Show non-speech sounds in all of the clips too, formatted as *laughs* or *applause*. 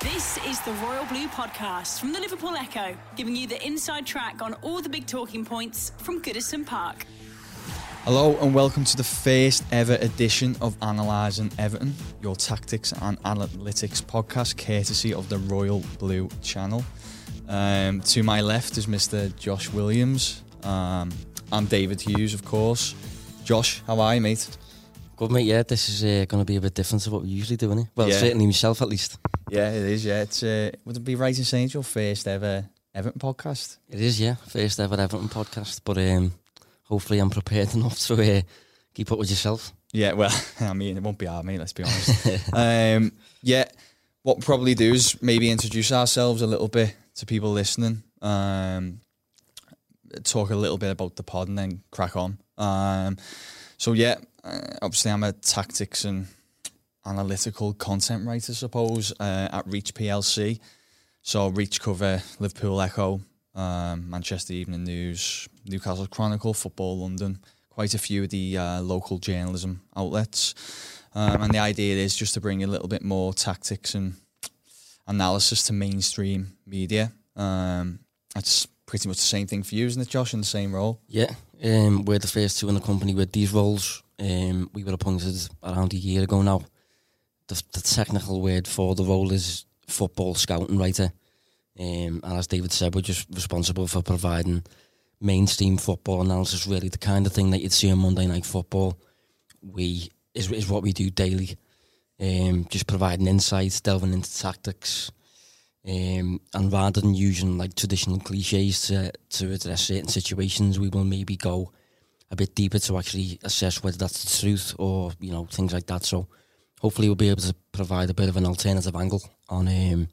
This is the Royal Blue Podcast from the Liverpool Echo, giving you the inside track on all the big talking points from Goodison Park. Hello and welcome to the first ever edition of Analysing Everton, your tactics and analytics podcast, courtesy of the Royal Blue channel. Um, to my left is Mr. Josh Williams. Um, I'm David Hughes, of course. Josh, how are you, mate? Good, mate. Yeah, this is uh, going to be a bit different to what we usually do, isn't it? Well, Yeah. certainly myself, at least. Yeah, it is. Yeah, it's uh, would it be right in saying it's your first ever Everton podcast? It is, yeah. First ever Everton podcast, but um, hopefully I'm prepared *laughs* enough to uh, keep up with yourself. Yeah, well, *laughs* I mean, it won't be hard, mate. Let's be honest. *laughs* um, yeah, what we'll probably do is maybe introduce ourselves a little bit to people listening. Um, talk a little bit about the pod and then crack on. Um, so yeah, uh, obviously I'm a tactics and analytical content writer, I suppose, uh, at Reach PLC. So Reach cover Liverpool Echo, um, Manchester Evening News, Newcastle Chronicle, Football London, quite a few of the uh, local journalism outlets. Um, and the idea is just to bring a little bit more tactics and analysis to mainstream media. Um, that's pretty much the same thing for you, isn't it, Josh, in the same role? Yeah, um, we're the first two in the company with these roles. Um, we were appointed around a year ago now. The, the technical word for the role is football scouting writer. Um, and as David said, we're just responsible for providing mainstream football analysis, really the kind of thing that you'd see on Monday Night Football. We is is what we do daily. Um, just providing insights, delving into tactics, um, and rather than using like traditional cliches to to address certain situations, we will maybe go a bit deeper to actually assess whether that's the truth or you know things like that. So hopefully we'll be able to provide a bit of an alternative angle on um,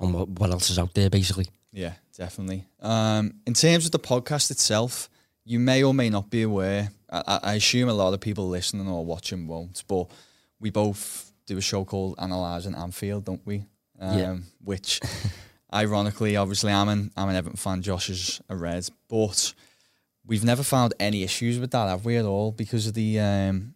on what, what else is out there, basically. Yeah, definitely. Um, in terms of the podcast itself, you may or may not be aware. I, I- assume a lot of people listening or watching won't, but we both do a show called Analysing Anfield, don't we? Um, Yeah. Which, ironically, obviously, I'm an I'm an Everton fan. Josh is a Red, but we've never found any issues with that, have we at all? Because of the, um,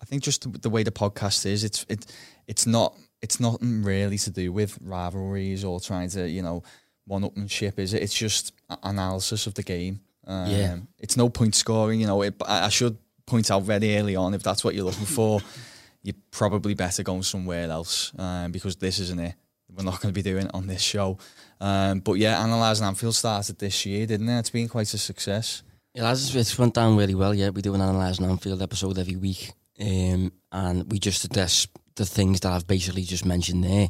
I think just the, the way the podcast is, it's it it's not it's nothing really to do with rivalries or trying to you know one-upmanship, is it? It's just analysis of the game. Um, Yeah. It's no point scoring, you know. It, I I should point out very early on if that's what you're looking for, you're probably better going somewhere else um, because this isn't it. We're not going to be doing on this show. Um, but yeah, Analysing Anfield started this year, didn't it? It's been quite a success. It has. It's went down really well. Yeah, we do an analysing Anfield episode every week, um, and we just address the things that I've basically just mentioned there.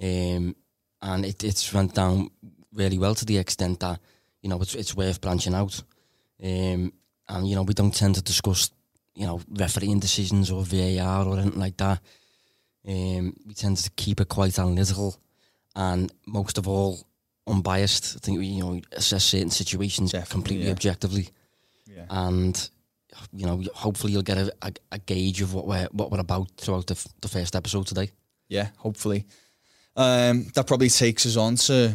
Um, and it, it's went down really well to the extent that you know it's it's worth branching out. Um, and you know we don't tend to discuss you know refereeing decisions or VAR or anything like that. Um, we tend to keep it quite analytical, and most of all unbiased. I think we you know assess certain situations Definitely, completely yeah. objectively Yeah. and you know, hopefully you'll get a, a, a gauge of what we're what we're about throughout the, f- the first episode today. yeah, hopefully. Um, that probably takes us on to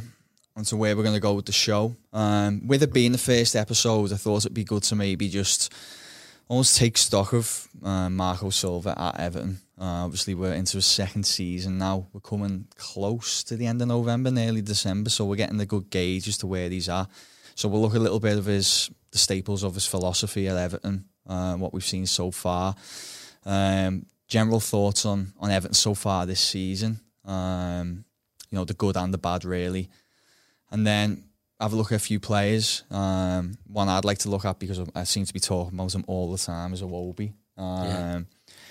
onto where we're going to go with the show. Um, with it being the first episode, I thought it'd be good to maybe just almost take stock of uh, Marco Silva at Everton. Uh, obviously, we're into a second season now. We're coming close to the end of November, nearly December, so we're getting a good gauge as to where these are. So we'll look a little bit of his the staples of his philosophy at Everton, uh, what we've seen so far. Um, general thoughts on on Everton so far this season. Um, you know the good and the bad, really, and then have a look at a few players. Um, one I'd like to look at because I seem to be talking about him all the time is Iwobi. Um, Yeah.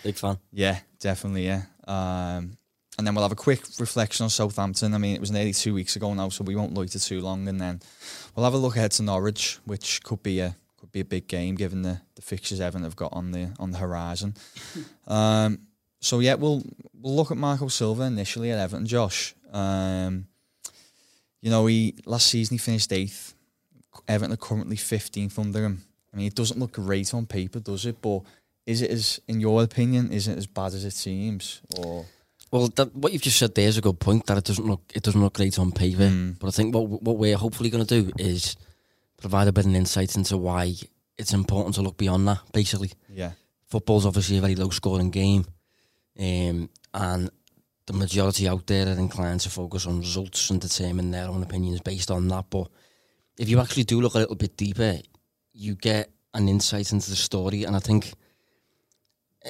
Big fan. yeah, definitely, yeah. Um, and then we'll have a quick reflection on Southampton. I mean, it was nearly two weeks ago now, so we won't loiter too long. And then we'll have a look ahead to Norwich, which could be a could be a big game given the, the fixtures Everton have got on the on the horizon. *laughs* um, so yeah, we'll we'll look at Marco Silva initially at Everton. Josh, um, you know, he last season he finished eighth. Everton are currently fifteenth under him. I mean, it doesn't look great on paper, does it? But is it as, in your opinion, is it as bad as it seems? Or Well, that, what you've just said there is a good point. That it doesn't look it doesn't look great on paper. Mm. But I think what what we're hopefully going to do is provide a bit of insight into why it's important to look beyond that. Basically, yeah, football's obviously a very low scoring game, um, and the majority out there are inclined to focus on results and determine their own opinions based on that. But if you actually do look a little bit deeper, you get an insight into the story, and I think.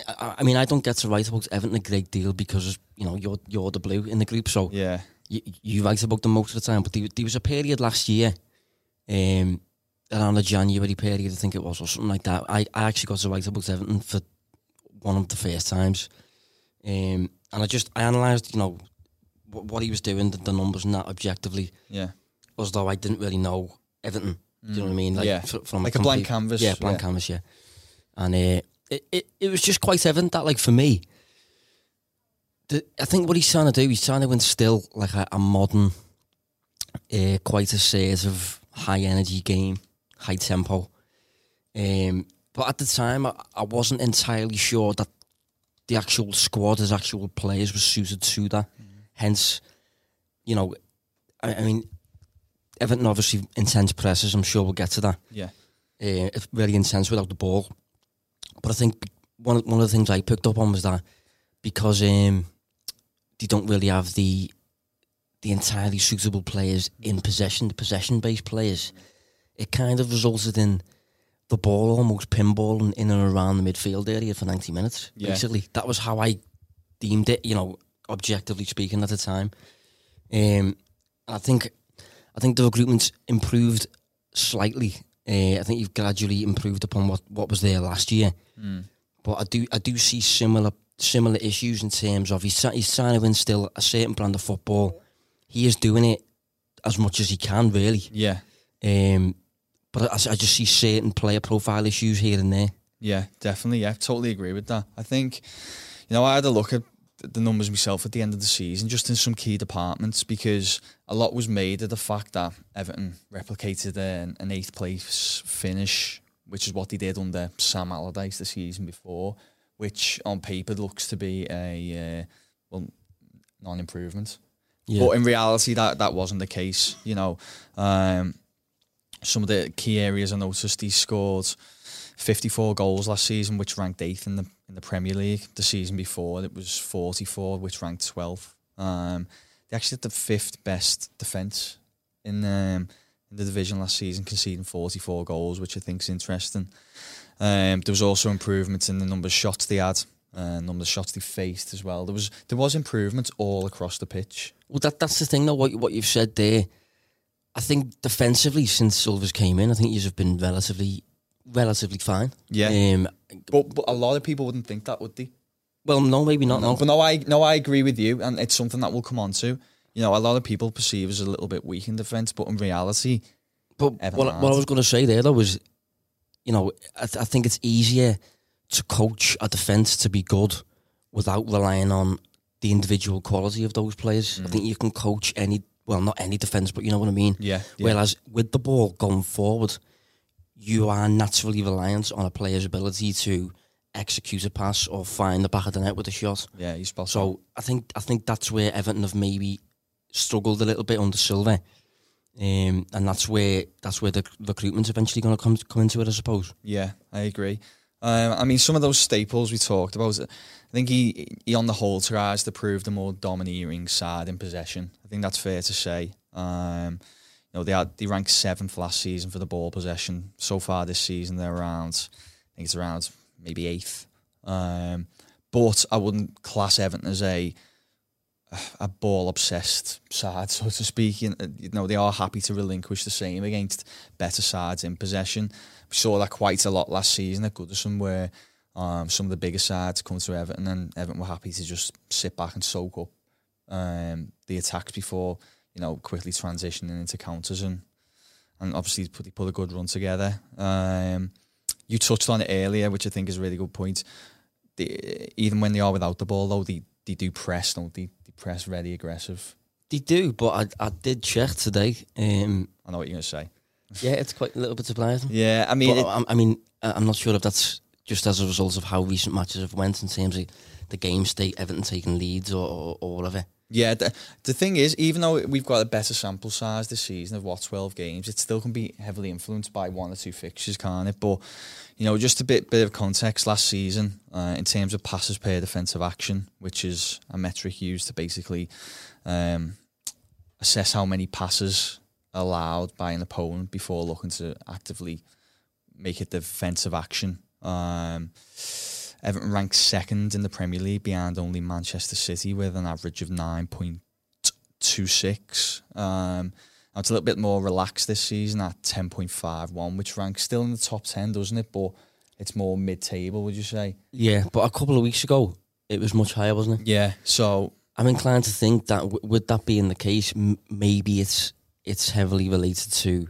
I, I mean, I don't get to write about Everton a great deal because you know you're you're the blue in the group, so yeah, you, you write about them most of the time. But there, there was a period last year, um, around the January period, I think it was, or something like that. I, I actually got to write about Everton for one of the first times, um, and I just I analysed, you know, what, what he was doing, the, the numbers and that objectively, yeah, as though I didn't really know Everton. Do you know what I mean? Like, Yeah. fr- from Like a blank complete- canvas, Yeah, blank yeah. canvas. Yeah, and uh, it, it it was just quite evident that, like for me, the, I think what he's trying to do, he's trying to instill like a, a modern, uh, quite assertive, high energy game, high tempo. Um, but at the time, I, I wasn't entirely sure that the actual squad as actual players was suited to that. Hence, you know, I, I mean, Everton obviously intense presses. I'm sure we'll get to that. yeah, Uh, it's very intense without the ball. But I think one of- one of the things I picked up on was that because um, they don't really have the the entirely suitable players in possession, the possession based players, it kind of resulted in the ball almost pinballing in and around the midfield area for 90 minutes. Yeah. Basically, that was how I deemed it, you know, objectively speaking at the time. Um, I think I think the recruitment's improved slightly. Uh, I think you've gradually improved upon what, what was there last year. But I do I do see similar similar issues in terms of he's he's trying to instill a certain brand of football. He is doing it as much as he can, really. yeah, Um, but I, I just see certain player profile issues here and there. yeah, definitely. Yeah, totally agree with that. I think, you know, I had a look at the numbers myself at the end of the season, just in some key departments, because a lot was made of the fact that Everton replicated an, an eighth place finish, which is what they did under Sam Allardyce the season before, which on paper looks to be a uh, well non-improvement. Yeah. But in reality, that that wasn't the case. You know, um, some of the key areas I noticed he scored 54 goals last season, which ranked eighth in the in the Premier League. The season before it was 44, which ranked 12th. Um, they actually had the fifth best defence in um, in the division last season, conceding 44 goals, which I think is interesting. Um, there was also improvements in the number of shots they had, uh, number of shots they faced as well. There was there was improvements all across the pitch. Well, that that's the thing, though. What what you've said there, I think defensively since Silva's came in, I think you've been relatively relatively fine. Yeah. Um, But, but a lot of people wouldn't think that, would they? well, no, maybe not. No. But no, I no, I agree with you, and it's something that we'll come on to. You know, a lot of people perceive as a little bit weak in defence, but in reality, But what, what I was going to say there though was, you know, I, th- I think it's easier to coach a defence to be good without relying on the individual quality of those players. Mm. I think you can coach any, well, not any defence, but you know what I mean. Yeah, yeah. Whereas with the ball going forward, you are naturally reliant on a player's ability to execute a pass or find the back of the net with a shot. yeah, spot. So I think I think that's where Everton have maybe struggled a little bit under Silva, um, and that's where that's where the recruitment's eventually going to come come into it, I suppose. Yeah, I agree. Um, I mean, some of those staples we talked about. I think he, he on the whole tries to prove the more domineering side in possession. I think that's fair to say. Um, you know, they had they ranked seventh last season for the ball possession. So far this season, they're around. I think it's around maybe eighth. Um, but I wouldn't class Everton as a a ball obsessed side, so to speak. You you know, they are happy to relinquish the same against better sides in possession. We saw that quite a lot last season at Goodison, where um, some of the bigger sides come to Everton, and Everton were happy to just sit back and soak up um, the attacks before you know quickly transitioning into counters and and obviously put they put a good run together. Um, you touched on it earlier, which I think is a really good point. even when they are without the ball, though, they, they do press, don't they? They press very aggressive. They do, but I, I did check today. Um, I know what you're going to say. yeah, it's quite a little bit surprising. Yeah, I mean, it- I, I mean, I'm not sure if that's just as a result of how recent matches have went in terms of the game state, Everton taking leads or, or, or whatever. Yeah, the, the thing is, even though we've got a better sample size this season of what twelve games, it still can be heavily influenced by one or two fixtures, can't it? But you know, just a bit bit of context. Last season, uh, in terms of passes per defensive action, which is a metric used to basically um, assess how many passes allowed by an opponent before looking to actively make it defensive action. Um, Everton ranks second in the Premier League behind only Manchester City with an average of 9.26. Um, now it's a little bit more relaxed this season at 10.51, which ranks still in the top 10, doesn't it? But it's more mid table, would you say? Yeah, but a couple of weeks ago, it was much higher, wasn't it? Yeah. So, I'm inclined to think that w- with that being the case, m- maybe it's it's heavily related to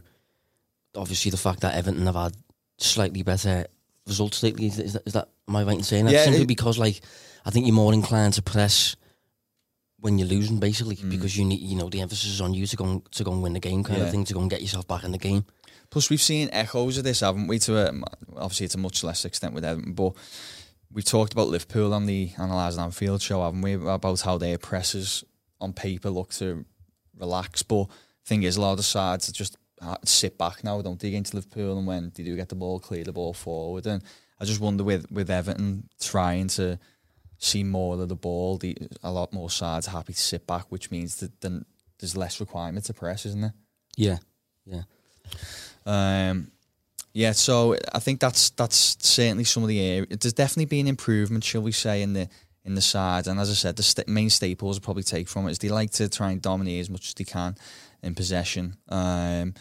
obviously the fact that Everton have had slightly better results lately. Is, is that, is that am I right in saying that? Yeah, Simply it- because like I think you're more inclined to press when you're losing, basically, because you need you know the emphasis is on you to go and, to go and win the game kind Yeah. of thing, to go and get yourself back in the game. plus we've seen echoes of this, haven't we? To a, obviously, it's a much less extent with Everton, but we've talked about Liverpool on the Analyzing Anfield show, haven't we? About how their presses on paper look to relax, but thing is, a lot of sides just uh, sit back now, don't they, against Liverpool, and when they do get the ball, clear the ball forward. And I just wonder with with Everton trying to see more of the ball, the, a lot more sides happy to sit back, which means that then there's less requirement to press, isn't there? Yeah, yeah. Um, yeah, so I think that's that's certainly some of the area. There's definitely been improvement, shall we say, in the in the side. And as I said, the sta main staples I probably take from it is they like to try and dominate as much as they can in possession. Um,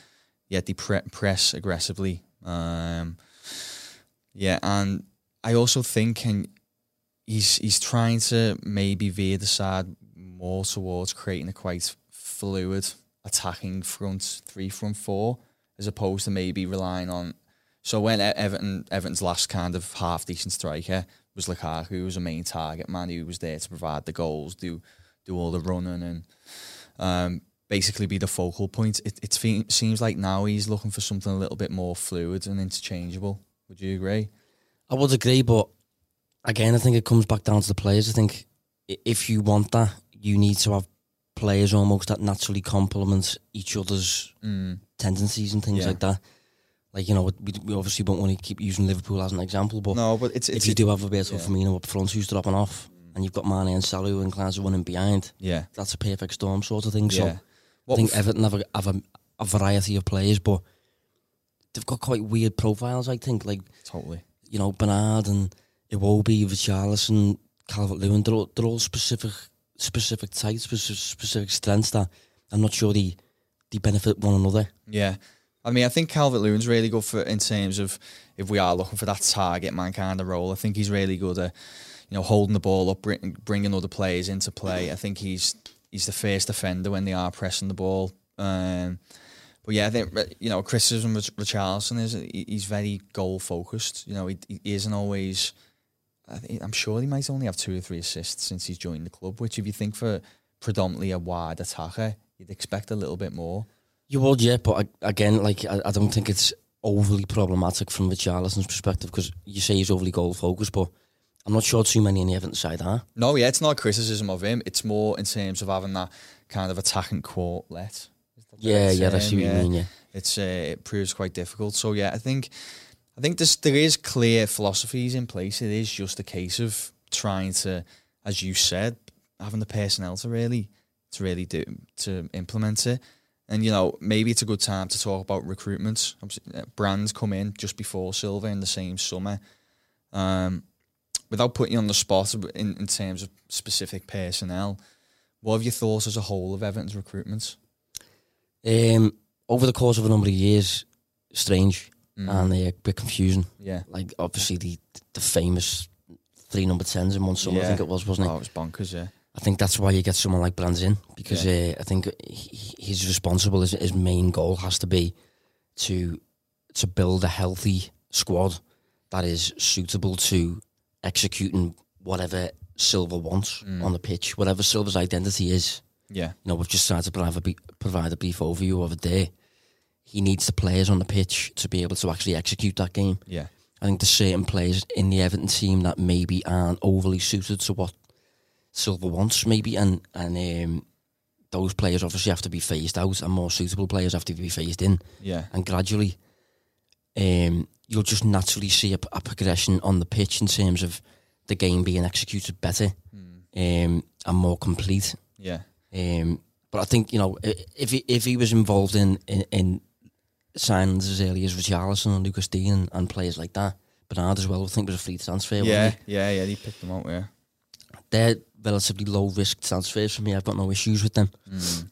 yeah, they pre- press aggressively. Um, yeah, and I also think and he's he's trying to maybe veer the side more towards creating a quite fluid attacking front three, front four, as opposed to maybe relying on. So when Everton Everton's last kind of half decent striker was Lukaku, who was a main target man who was there to provide the goals, do do all the running and um, basically be the focal point. It, it seems like now he's looking for something a little bit more fluid and interchangeable. Would you agree? I would agree, but again, I think it comes back down to the players. I think if you want that, you need to have players almost that naturally complement each other's mm. tendencies and things Yeah. like that. Like you know, we, we obviously don't want to keep using Liverpool as an example, but No, but it's if it's you do have Roberto yeah. Firmino up front who's dropping off, mm. and you've got Mane and Salah and inclines running behind, yeah that's a perfect storm sort of thing. So yeah. I think Everton have, a, have a, a variety of players, but they've got quite weird profiles. I think, like totally. you know, Bernard and Iwobi, Richarlison, Calvert Lewin, they're all, they're all specific specific types, specific, specific strengths that I'm not sure they, they benefit one another. Yeah. I mean, I think Calvert Lewin's really good for in terms of if we are looking for that target man kind of role. I think he's really good at you know holding the ball up, bring, bringing other players into play. I think he's he's the first defender when they are pressing the ball. Um, but yeah, I think you know criticism with Richarlison is he's very goal focused. You know, he, he isn't always. I'm sure he might only have two or three assists since he's joined the club. Which, if you think for predominantly a wide attacker, you'd expect a little bit more. You would, yeah, but again, like I, I don't think it's overly problematic from Richarlison's perspective because you say he's overly goal focused, but I'm not sure too many in the Everton side are. No, yeah, it's not a criticism of him. It's more in terms of having that kind of attacking quartet. Is that the Yeah, yeah, I see what you mean. Yeah, It's uh, it proves quite difficult. So yeah, I think I think there's there is clear philosophies in place. It is just a case of trying to, as you said, having the personnel to really to really do to implement it. And you know, maybe it's a good time to talk about recruitment. Uh, Brands come in just before Silva in the same summer. Um, without putting you on the spot in, in terms of specific personnel, what have you thought as a whole of Everton's recruitment? um, over the course of a number of years, strange Mm. and uh, a bit confusing. Yeah. Like obviously the the famous three number tens in one summer, I think it was, wasn't it? Oh, it was bonkers, yeah. I think that's why you get someone like Brands in because uh, I think he, he's responsible. His, his main goal has to be to to build a healthy squad that is suitable to executing whatever Silva wants on the pitch, whatever Silva's identity is. Yeah, You know, we've just tried to provide a, bri- provide a brief overview of a day. He needs the players on the pitch to be able to actually execute that game. yeah, I think there's certain players in the Everton team that maybe aren't overly suited to what Silva wants, maybe, and and um, those players obviously have to be phased out, and more suitable players have to be phased in, yeah, and gradually, um, you'll just naturally see a, a progression on the pitch in terms of the game being executed better um, and more complete. yeah, Um, but I think you know if he, if he was involved in in, in signings as early as Richarlison and Lucas Digne and, and players like that, Bernard as well, I think was a free transfer. yeah, yeah, yeah. He picked them out. Yeah, they're relatively low risk transfers for me. I've got no issues with them.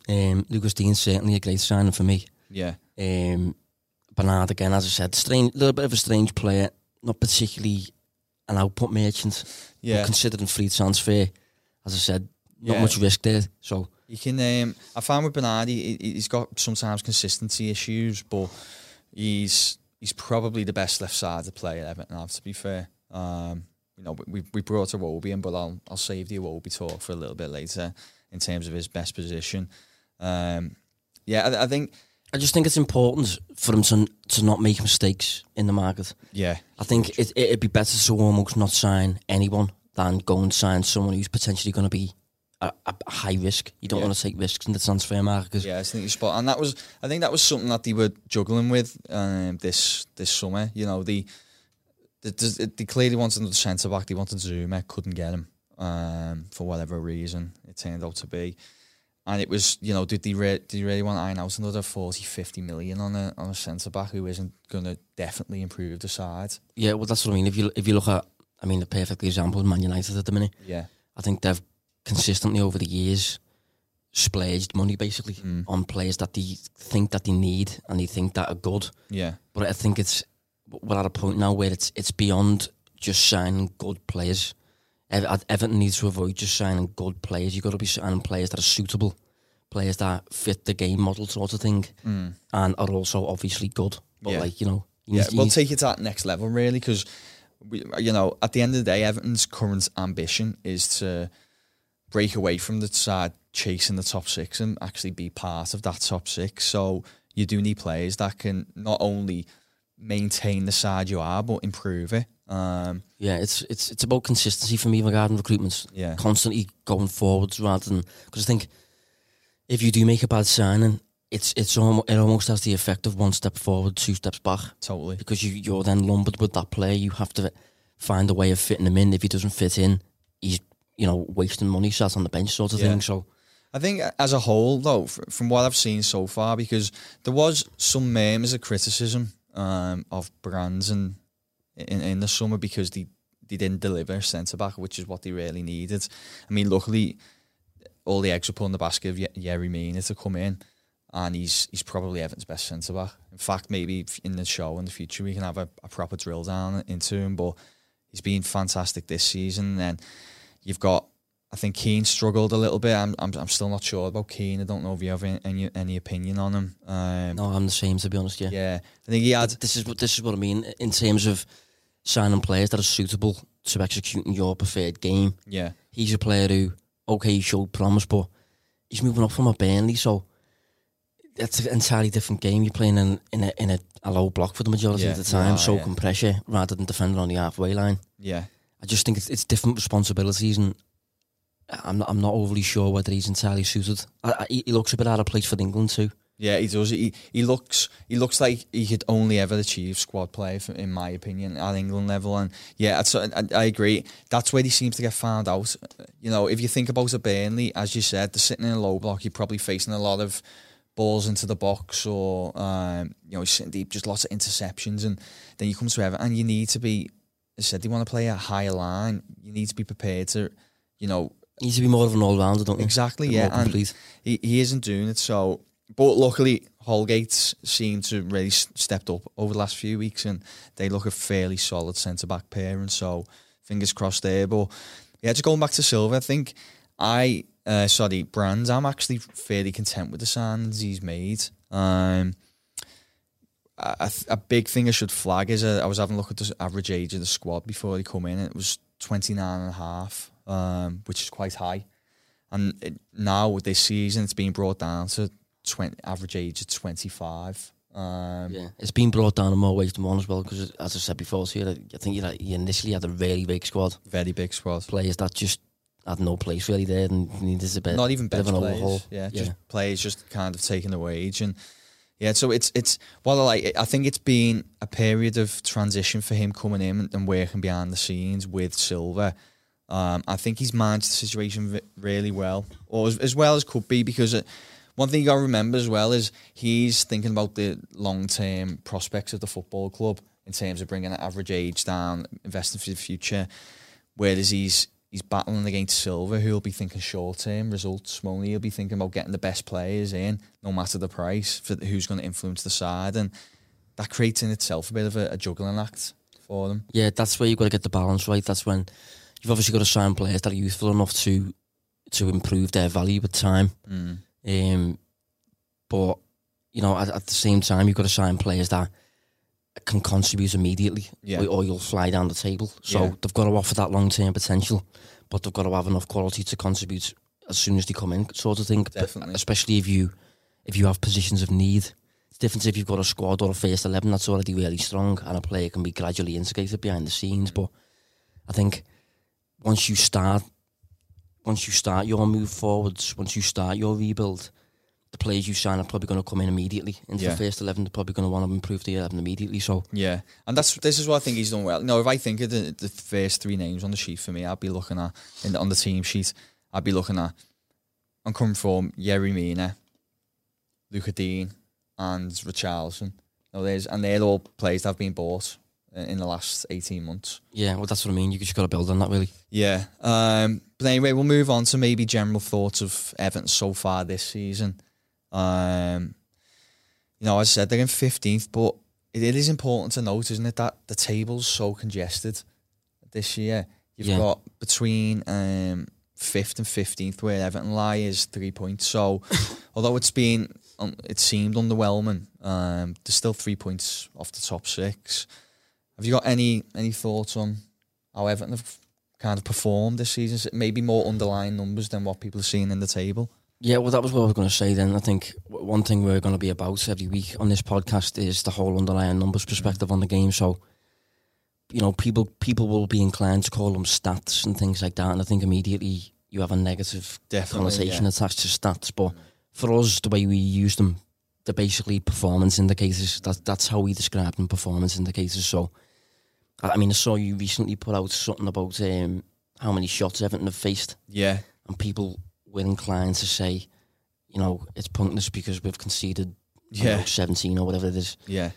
Um, Lucas Digne's certainly a great signing for me. yeah, Um, Bernard again, as I said, strange, little bit of a strange player, not particularly an output merchant. yeah. Considering free transfer, as I said, not Yeah. much risk there. So You can. Um, I found with Bernard, he, he's got sometimes consistency issues, but he's he's probably the best left side sided player ever. Now, to be fair, um, you know, we we brought Iwobi in, but I'll I'll save the Iwobi talk for a little bit later in terms of his best position. Um, yeah, I, I think. I just think it's important for him to to not make mistakes in the market. Yeah, I think it, it'd be better to almost not sign anyone than go and sign someone who's potentially going to be a, a high risk. You don't Yeah. want to take risks in the transfer market because Yeah, I think you're spot, and that was I think that was something that they were juggling with um, this this summer. You know, the they, they, they clearly wanted another centre back. They wanted Zouma, couldn't get him um, for whatever reason. It turned out to be, and it was you know did they re- did they really want to iron out another 40, 50 million on a on a centre back who isn't going to definitely improve the side? yeah, well that's what I mean. If you if you look at, I mean, the perfect example, Man United at the minute. Yeah, I think they've consistently over the years splurged money basically mm. on players that they think that they need and they think that are good. yeah, But I think it's we're at a point now where it's it's beyond just signing good players. Ev- Everton needs to avoid just signing good players. You've got to be signing players that are suitable, players that fit the game model sort of thing, and are also obviously good. But Yeah. like you know, you yeah. need- We'll take it to that next level really because you know at the end of the day, Everton's current ambition is to break away from the side chasing the top six and actually be part of that top six. So you do need players that can not only maintain the side you are but improve it. Um, Yeah, it's it's it's about consistency for me regarding recruitment. Yeah. constantly going forwards rather than because I think if you do make a bad signing, it's it's almost, it almost has the effect of one step forward, two steps back totally. because you you're then lumbered with that player. You have to find a way of fitting him in. If he doesn't fit in, he's you know wasting money, sat on the bench sort of Yeah. thing. So I think as a whole, though, from what I've seen so far, because there was some memes of criticism um, of brands and in, in the summer because they, they didn't deliver centre back, which is what they really needed. I mean, luckily, all the eggs were put in the basket of Ye- Yerry Mina to come in, and he's he's probably Everton's best centre back. In fact, maybe in the show in the future we can have a, a proper drill down into him. But he's been fantastic this season. And then you've got I think Keane struggled a little bit. I'm, I'm, I'm still not sure about Keane. I don't know if you have any any, opinion on him. Um, no, I'm the same to be honest. Yeah. Yeah, I think he had. this is what this is what I mean in terms of signing players that are suitable to executing your preferred game. Yeah, He's a player who, okay, he showed promise, but he's moving up from a Burnley, so that's an entirely different game. You're playing in in a, in a, a low block for the majority Yeah, of the time, are, soaking yeah. pressure rather than defending on the halfway line. yeah, I just think it's, it's different responsibilities, and I'm not, I'm not overly sure whether he's entirely suited. I, I, he looks a bit out of place for England too. yeah. He does. He he looks he looks like he could only ever achieve squad play, in my opinion, at England level. And yeah, I, I agree. That's where he seems to get found out. You know, if you think about a Burnley, as you said, they're sitting in a low block. You're probably facing a lot of balls into the box, or um, you know, sitting deep, just lots of interceptions, and then you come to Everton, and you need to be. I said, they want to play a higher line. You need to be prepared to, you know, He needs to be more of an all rounder, don't you? Exactly, yeah. And he, he isn't doing it. So, but luckily, Holgate's seemed to really stepped up over the last few weeks, and they look a fairly solid centre back pair. And so, fingers crossed there. But yeah, just going back to Silva, I think I uh, sorry, Brands. I'm actually fairly content with the signings he's made. Um, a, a- big thing I should flag is uh, I was having a look at the average age of the squad before they come in. And it was 29 and a half, um, which is quite high. And it, now with this season, it's been brought down to 20, average age of 25. Um, Yeah, it's been brought down in more ways than one as well. Because as I said before, so had, I think you, you initially had a very big squad, Very big squad. players that just had no place really there, and needed a bit. Not even bit of an players. overhaul. Yeah, Yeah. just players just kind of taking the wage and yeah. So it's it's well, like I think it's been a period of transition for him coming in and working behind the scenes with Silva. Um, I think he's managed the situation really well, or as, as well as could be, because it, one thing you got to remember as well is he's thinking about the long term prospects of the football club in terms of bringing the average age down, investing for the future. Whereas he's he's battling against Silva, who'll be thinking short term results. Only he'll be thinking about getting the best players in, no matter the price, for who's going to influence the side, and that creates in itself a bit of a, a juggling act for them. Yeah, that's where you've got to get the balance right. That's when you've obviously got to sign players that are youthful enough to to improve their value with time. Mm. Um, but you know, at, at the same time, you've got to sign players that can contribute immediately, Yeah. or, or you'll fly down the table. So Yeah. they've got to offer that long term potential, but they've got to have enough quality to contribute as soon as they come in, sort of thing. But especially if you if you have positions of need. It's different if you've got a squad or a first eleven that's already really strong, and a player can be gradually integrated behind the scenes. But I think once you start, once you start your move forwards, once you start your rebuild, the players you sign are probably going to come in immediately into Yeah. the first eleven. They're probably going to want to improve the eleven immediately. So Yeah, and that's this is what I think he's done well. No, if I think of the, the first three names on the sheet for me, I'd be looking at in the, on the team sheet. I'd be looking at. I'm coming from Yerry Mina, Luca Digne, and Richarlison. No, there's and they're all players that have been bought in in the last eighteen months. yeah, well, that's what I mean. You just got to build on that really. Yeah. Um, but anyway, we'll move on to maybe general thoughts of Everton so far this season. Um, you know, as I said, they're in 15th, but it, it is important to note, isn't it, that the table's so congested this year. You've Yeah. got between um, 5th and 15th where Everton lie is three points. So, *laughs* although it's been, um, it seemed underwhelming, um, there's still three points off the top six. Have you got any any thoughts on how Everton have kind of performed this season? Maybe more underlying numbers than what people are seeing in the table. Yeah, well, that was what I was going to say then. I think one thing we're going to be about every week on this podcast is the whole underlying numbers perspective on the game. So, you know, people people will be inclined to call them stats and things like that, and I think immediately you have a negative Definitely, connotation yeah. attached to stats. But for us, the way we use them, they're basically performance indicators. That, that's how we describe them, performance indicators. So, I mean, I saw you recently put out something about um, how many shots Everton have faced Yeah, and people were inclined to say, you know, it's pointless because we've conceded Yeah. know, 17 or whatever it is. yeah.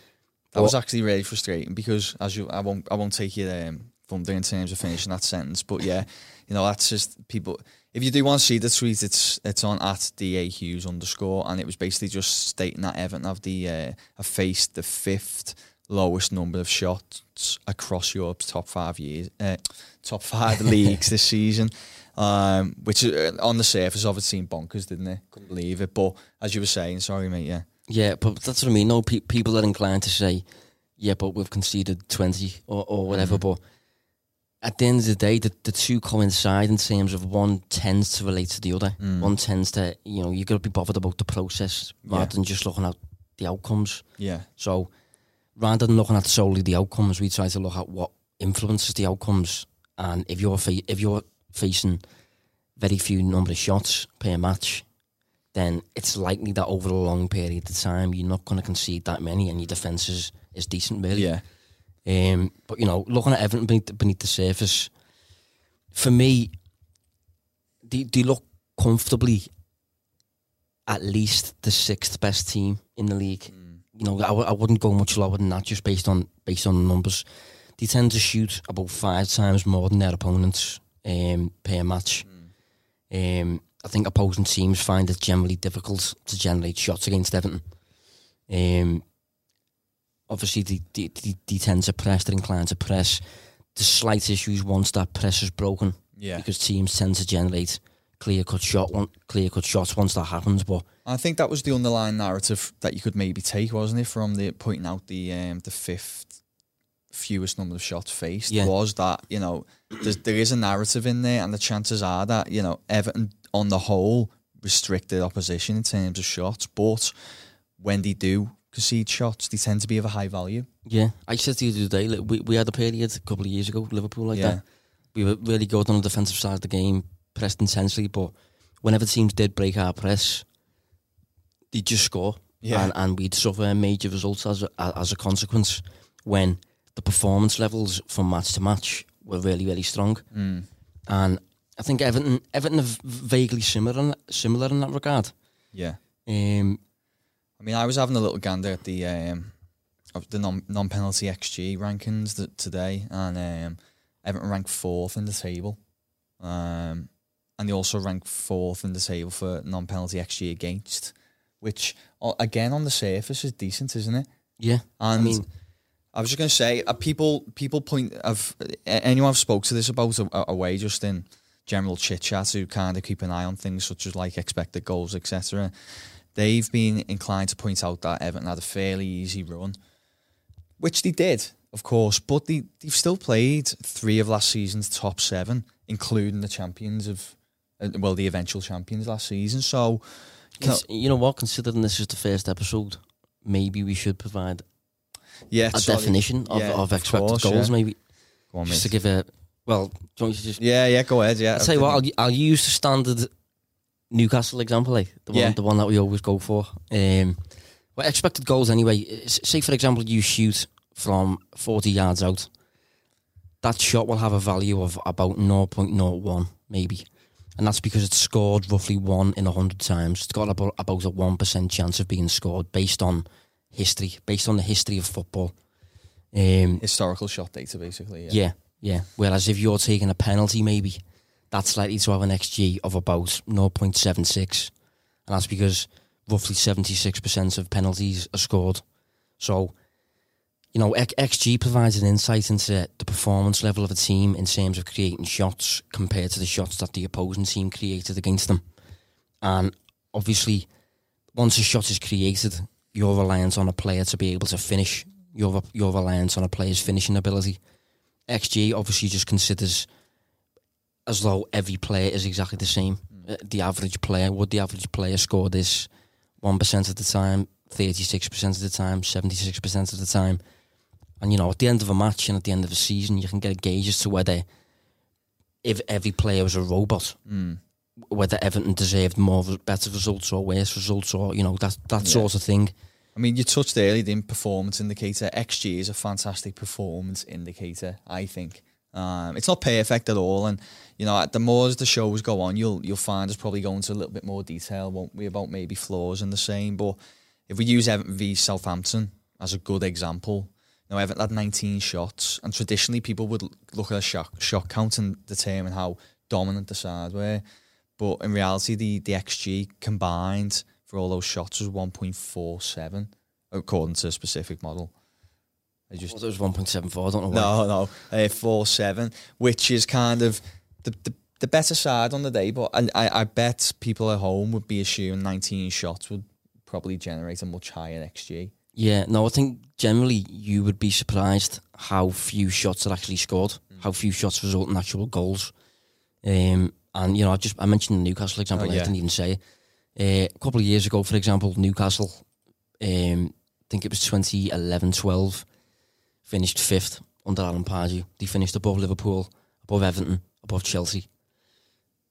That was actually really frustrating because, as you, I won't, I won't take you um, thunder in terms of finishing that sentence, but yeah, you know, that's just people. If you do want to see the tweet, it's it's on at da hughes underscore, and it was basically just stating that Everton have the uh, have faced the fifth lowest number of shots across Europe's top five years, uh, top five *laughs* leagues this season. Um, which uh, on the surface of it seemed bonkers, didn't it? Couldn't believe it. But as you were saying, sorry, mate. Yeah, Yeah, but that's what I mean. No, pe- people are inclined to say, yeah, but we've conceded 20 or, or whatever. But at the end of the day, the, the two coincide in terms of one tends to relate to the other. One tends to, you know, you've got to be bothered about the process rather Yeah. than just looking at the outcomes. yeah, So rather than looking at solely the outcomes, we try to look at what influences the outcomes. And if you're fa- if you're facing very few number of shots per match, then it's likely that over a long period of time you're not going to concede that many, and your defence is, is decent, really. yeah, Um, but you know, looking at everything beneath, beneath the surface, for me, they, they look comfortably at least the sixth best team in the league. You know, I, w- I wouldn't go much lower than that just based on based on numbers. They tend to shoot about five times more than their opponents um, per match. Um, I think opposing teams find it generally difficult to generate shots against Everton. Um, obviously, they, they, they, they tend to press, they're inclined to press. The slight issues once that press is broken yeah. because teams tend to generate clear cut shot, one, clear cut shots once that happens. But I think that was the underlying narrative that you could maybe take, wasn't it, from the pointing out the um, the fifth fewest number of shots faced Yeah. was that you know there's, a narrative in there, and the chances are that you know Everton on the whole restricted opposition in terms of shots, but when they do concede shots, they tend to be of a high value. Yeah, I said to you the other day, like, we, we had a period a couple of years ago, Liverpool, like Yeah. that. We were really good on the defensive side of the game, pressed intensely, but whenever teams did break our press, they'd just score. Yeah. And, and we'd suffer major results as a, as a consequence when the performance levels from match to match were really, really strong. Mm. And I think Everton Everton are vaguely similar in, similar in that regard. Yeah. Um, I mean, I was having a little gander at the um, of the non non penalty XG rankings that today, and um, Everton ranked fourth in the table, um, and they also rank fourth in the table for non penalty XG against, which again on the surface is decent, isn't it? yeah, And I mean, I was just going to say, people people point. I've anyone I've spoke to this about a, a just in general chit chat who kind of keep an eye on things such as like expected goals, etc. They've been inclined to point out that Everton had a fairly easy run, which they did, of course, but they they've still played three of last season's top seven, including the champions of, well, the eventual champions last season. So, you know, cons- you know what? Considering this is the first episode, maybe we should provide yeah, a definition of, Yeah, of expected course, goals, yeah. maybe Go on, just to give a well. Do you want me to just? Yeah, yeah, go ahead. Yeah, I'll tell you what. I'll, I'll use the standard Newcastle example, like the Yeah. one, the one that we always go for. Um, well, expected goals anyway. Say for example, you shoot from forty yards out. That shot will have a value of about 0.01, maybe. And that's because it's scored roughly one in a hundred times. It's got about, about a one percent chance of being scored based on history, based on the history of football. Um, historical shot data, basically. Yeah. yeah, yeah. Whereas if you're taking a penalty, maybe that's likely to have an XG of about 0.76, and that's because roughly 76% of penalties are scored. So, you know, XG provides an insight into the performance level of a team in terms of creating shots compared to the shots that the opposing team created against them. And obviously, once a shot is created, you're reliant on a player to be able to finish. You're, you're reliant on a player's finishing ability. XG obviously just considers as though every player is exactly the same. Uh, The average player, would the average player score this 1% of the time, 36% of the time, 76% of the time? And, you know, at the end of a match and at the end of a season, you can get a gauge as to whether if every player was a robot, Mm. whether Everton deserved more, better results or worse results or, you know, that, that Yeah. sort of thing. I mean, you touched earlier the performance indicator. XG is a fantastic performance indicator. I think um, it's not perfect at all, and you know, the more as the shows go on, you'll you'll find us probably go into a little bit more detail, won't we, about maybe flaws and the same. But if we use Everton v Southampton as a good example, know, Everton had 19 shots, and traditionally people would look at a shot shot count and determine how dominant the side were. But in reality, the the XG combined for all those shots was 1.47 according to a specific model. I just Well, it was 1.74, I don't know why. no no uh, four seven, which is kind of the, the the better side on the day. But I I bet people at home would be assuming 19 shots would probably generate a much higher XG. Yeah, no, I think generally you would be surprised how few shots are actually scored, Mm. how few shots result in actual goals. Um, and you know, I just I mentioned the Newcastle example. Oh, I yeah. didn't even say it. Uh, a couple of years ago, for example, Newcastle. Um, I think it was 2011-12, finished fifth under Alan Pardew. They finished above Liverpool, above Everton, above Chelsea.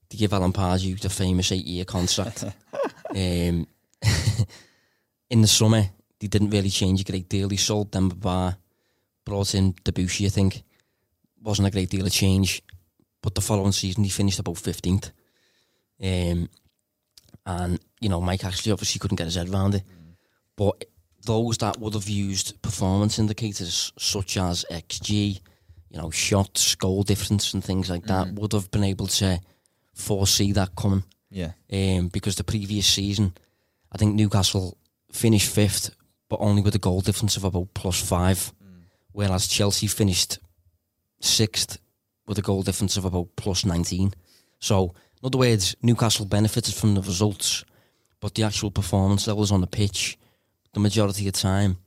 They give Alan Pardew the famous eight-year contract. *laughs* um, *laughs* in the summer, they didn't really change a great deal. He sold Demba Ba, brought in Debuchy, I think. Wasn't a great deal of change. But the following season, he finished about 15th. Um, and, you know, Mike actually obviously couldn't get his head around it. But those that would have used performance indicators such as XG, you know, shots, goal difference, and things like that would have been able to foresee that coming Yeah, um, because the previous season, I think Newcastle finished fifth, but only with a goal difference of about plus five, whereas Chelsea finished sixth with a goal difference of about plus 19. So, in other words, Newcastle benefited from the results, but the actual performance levels on the pitch, the majority of the time,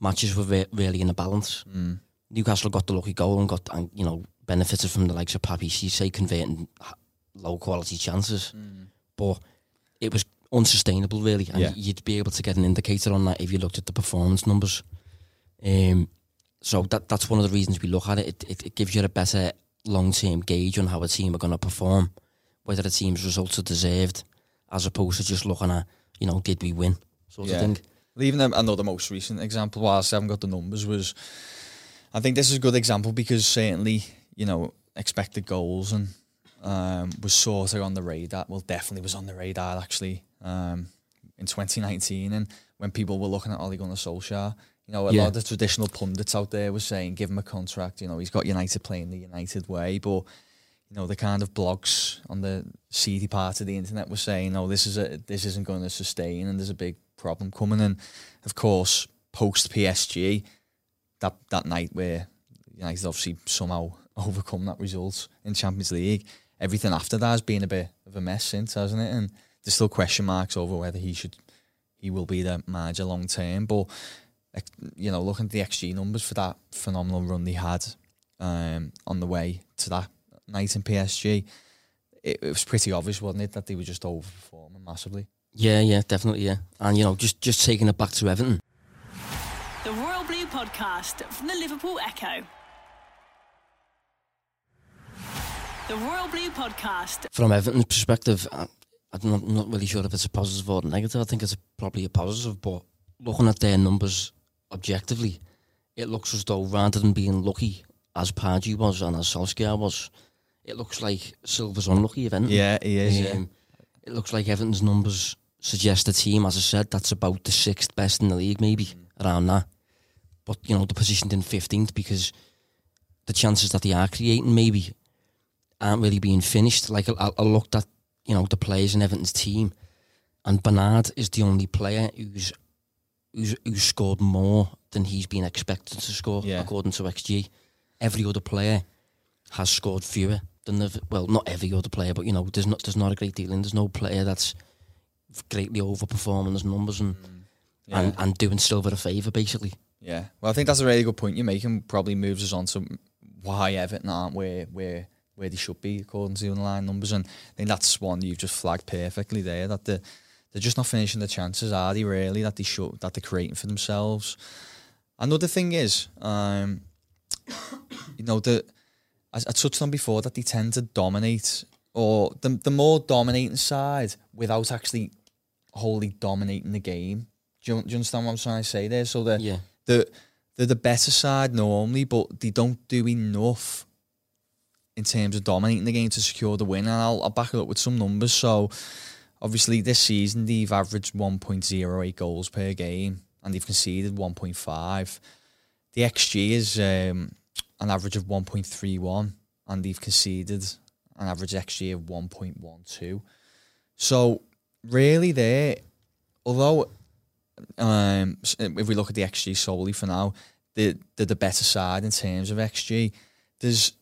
matches were re- really in a balance. Mm. Newcastle got the lucky goal and got and you know benefited from the likes of Papiss Cisse converting low quality chances, Mm. but it was unsustainable really, and Yeah. you'd be able to get an indicator on that if you looked at the performance numbers. Um, so that that's one of the reasons we look at it. It, it, it gives you a better long term gauge on how a team are going to perform, whether the team's results are deserved, as opposed to just looking at you know did we win sort Yeah. of thing. Well, Even um, another most recent example, whilst I haven't got the numbers, was I think this is a good example because certainly, you know, expected goals and um, was sort of on the radar. Well, definitely was on the radar actually um, in 2019. And when people were looking at Ole Gunnar Solskjaer, you know, a Yeah. lot of the traditional pundits out there were saying, give him a contract. You know, he's got United playing the United way. But, you know, the kind of blogs on the seedy part of the internet were saying, no, this, is a, this isn't going to sustain and there's a big problem coming. And, of course, post PSG, that, that night where United obviously somehow *laughs* overcome that result in Champions League, everything after that has been a bit of a mess since, hasn't it? And there's still question marks over whether he should, he will be the manager long term. But you know, looking at the XG numbers for that phenomenal run they had um, on the way to that night in PSG, it, it was pretty obvious, wasn't it, that they were just overperforming massively. Yeah, yeah, definitely, yeah. And you know, just just taking it back to Everton. The Royal Blue Podcast from the Liverpool Echo. The Royal Blue Podcast. From Everton's perspective, I, I'm not, not really sure if it's a positive or a negative. I think it's a, probably a positive, but looking at their numbers objectively, it looks as though rather than being lucky as Pardew was and as Solskjaer was, it looks like Silva's unlucky Everton. Yeah, he is. yeah. Um, It looks like Everton's numbers suggest a team, as I said, that's about the sixth best in the league, maybe around that. But you know, they're positioned in fifteenth because the chances that they are creating maybe aren't really being finished. Like I, I looked at you know the players in Everton's team, and Bernard is the only player who's who's, who's scored more than he's been expected to score Yeah. according to XG. Every other player has scored fewer than the well, not every other player, but you know, there's not there's not a great deal, and there's no player that's greatly overperforming his numbers and mm. Yeah. and, and doing Silva a favour basically. Yeah, well, I think that's a really good point you're making. Probably moves us on to why Everton aren't where where where they should be according to the underlying numbers, and I think that's one you've just flagged perfectly there. That the they're just not finishing the chances, are they? Really, that they should that they're creating for themselves. Another thing is, um, *coughs* you know, the as I touched on before that they tend to dominate, or the the more dominating side without actually wholly dominating the game. Do you, do you understand what I'm trying to say there? So the Yeah. the they're the better side normally, but they don't do enough in terms of dominating the game to secure the win. And I'll, I'll back it up with some numbers. So obviously this season they've averaged 1.08 goals per game and they've conceded 1.5. The XG is um, an average of 1.31 and they've conceded an average XG of 1.12. So really there, although um, if we look at the XG solely for now, they're, they're the better side in terms of XG. There's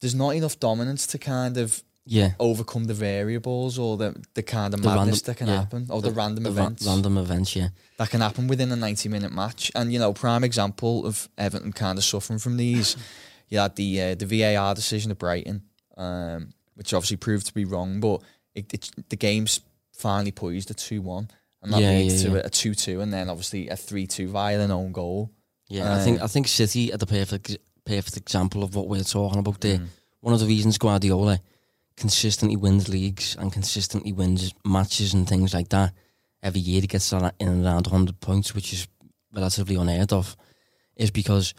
there's not enough dominance to kind of Yeah. overcome the variables or the, the kind of The madness random- that can yeah. happen or the, random ra- events random events, yeah. that can happen within a 90 minute match. And, you know, prime example of Everton kind of suffering from these, you had the uh, the VAR decision at Brighton, um, which obviously proved to be wrong, but it, it, the game's finally poised at 2 1. And that Yeah, leads yeah, to a 2 2 and then obviously a 3 2 via an own goal. Yeah, I think Uh, I think City are the perfect perfect example of what we're talking about there. Mm. One of the reasons Guardiola consistently wins leagues and consistently wins matches and things like that. Every year he gets in and around 100 points, which is relatively unheard of, is because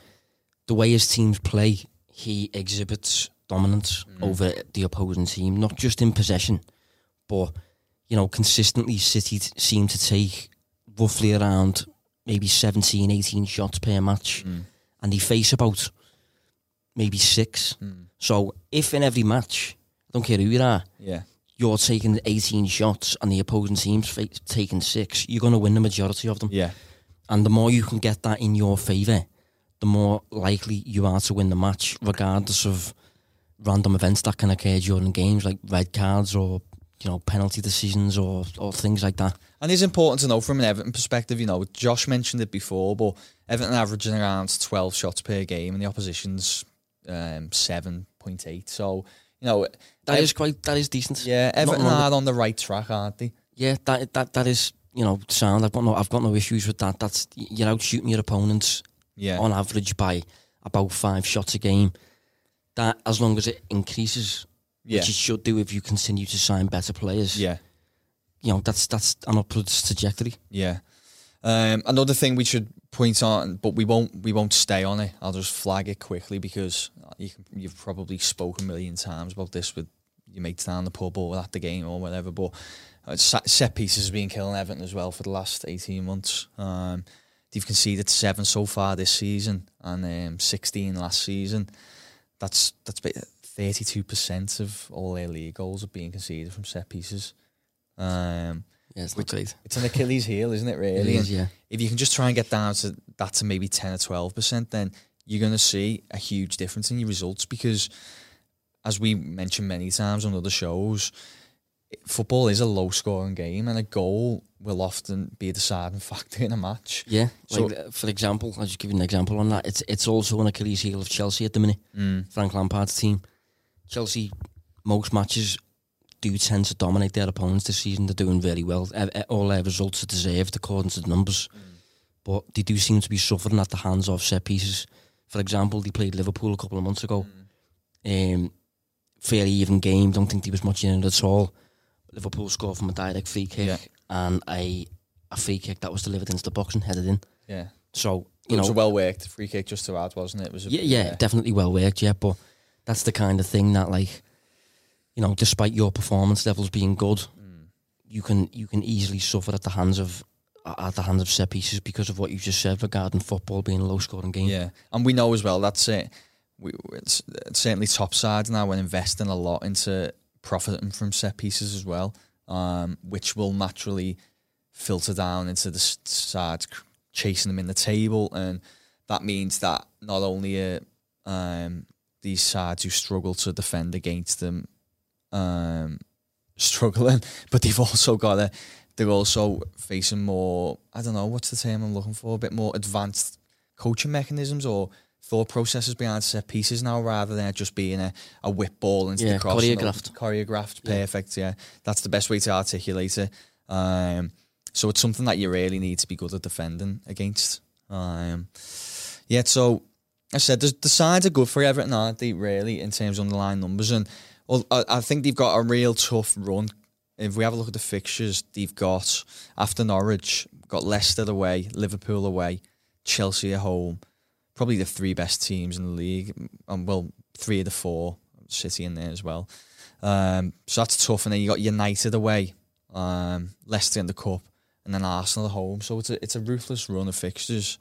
the way his teams play, he exhibits dominance over the opposing team, not just in possession, but you know, consistently City t- seem to take roughly around maybe 17, 18 shots per match, and they face about maybe six. Hmm. So if in every match, I don't care who you are, Yeah. you're taking 18 shots and the opposing team's fa- taking six, you're going to win the majority of them. Yeah. And the more you can get that in your favour, the more likely you are to win the match, regardless of random events that can occur during games, like red cards or you know, penalty decisions or or things like that. And it's important to know from an Everton perspective, you know, Josh mentioned it before, but Everton averaging around 12 shots per game and the opposition's um, 7.8. So, you know, That Ev- is quite that is decent. yeah, Everton Nothing wrong with- are on the right track, aren't they? Yeah, that that that is you know sound. I've got no I've got no issues with that. That's you're out shooting your opponents Yeah. on average by about five shots a game. That as long as it increases, yeah. which it should do if you continue to sign better players. Yeah. you know that's that's an upwards trajectory. Yeah. Um, another thing we should point on, but we won't we won't stay on it. I'll just flag it quickly because you can, you've probably spoken a million times about this with your mates down the pub or at the game or whatever. But uh, set pieces have been killing Everton as well for the last eighteen months. Um, they've conceded seven so far this season and um, sixteen last season. That's that's thirty two percent of all their league goals are being conceded from set pieces. Um, Yeah, it's not great. it's an Achilles heel, isn't it? *laughs* Really, It is, yeah. if you can just try and get down to that to maybe ten or twelve percent, then you're going to see a huge difference in your results. Because, as we mentioned many times on other shows, football is a low scoring game, and a goal will often be a deciding *laughs* factor in a match. Yeah, So- like uh, for example, I'll just give you an example on that. It's it's also an Achilles heel of Chelsea at the minute. Mm. Frank Lampard's team. Chelsea, most matches do tend to dominate their opponents this season. They're doing very well. All their results are deserved according to the numbers. But they do seem to be suffering at the hands of set pieces. For example, they played Liverpool a couple of months ago. Mm. Ehm, um, fairly even game. Don't think there was much in it at all. Liverpool scored from a direct free kick Yeah. and a a free kick that was delivered into the box and headed in. Yeah, So it you was know, a well worked free kick just to add, wasn't it? It was a, yeah, yeah, definitely well worked, yeah. But that's the kind of thing that, like, you know, despite your performance levels being good, you can you can easily suffer at the hands of at the hands of set pieces because of what you just said regarding football being a low scoring game. Yeah, and we know as well that's it. We, it's, it's certainly top sides now. We're investing a lot into profiting from set pieces as well, um, which will naturally filter down into the sides chasing them in the table, and that means that not only are um, these sides who struggle to defend against them um, *laughs* struggling, but they've also got to. They're also facing more. I don't know what's the term I'm looking for. A bit more advanced coaching mechanisms or thought processes behind set pieces now, rather than just being a, a whip ball into Yeah, the cross. choreographed. choreographed, Yeah. perfect. Yeah, that's the best way to articulate it. Um, so it's something that you really need to be good at defending against. Um, yeah, so I said the sides are good for Everton, aren't they? Really, in terms of underlying numbers, and well, I, I think they've got a real tough run. If we have a look at the fixtures, they've got after Norwich, got Leicester away, Liverpool away, Chelsea at home. Probably the three best teams in the league. Um, well, three of the four, City in there as well. Um, so that's tough. And then you got United away, um, Leicester in the cup, and then Arsenal at home. So it's a it's a ruthless run of fixtures.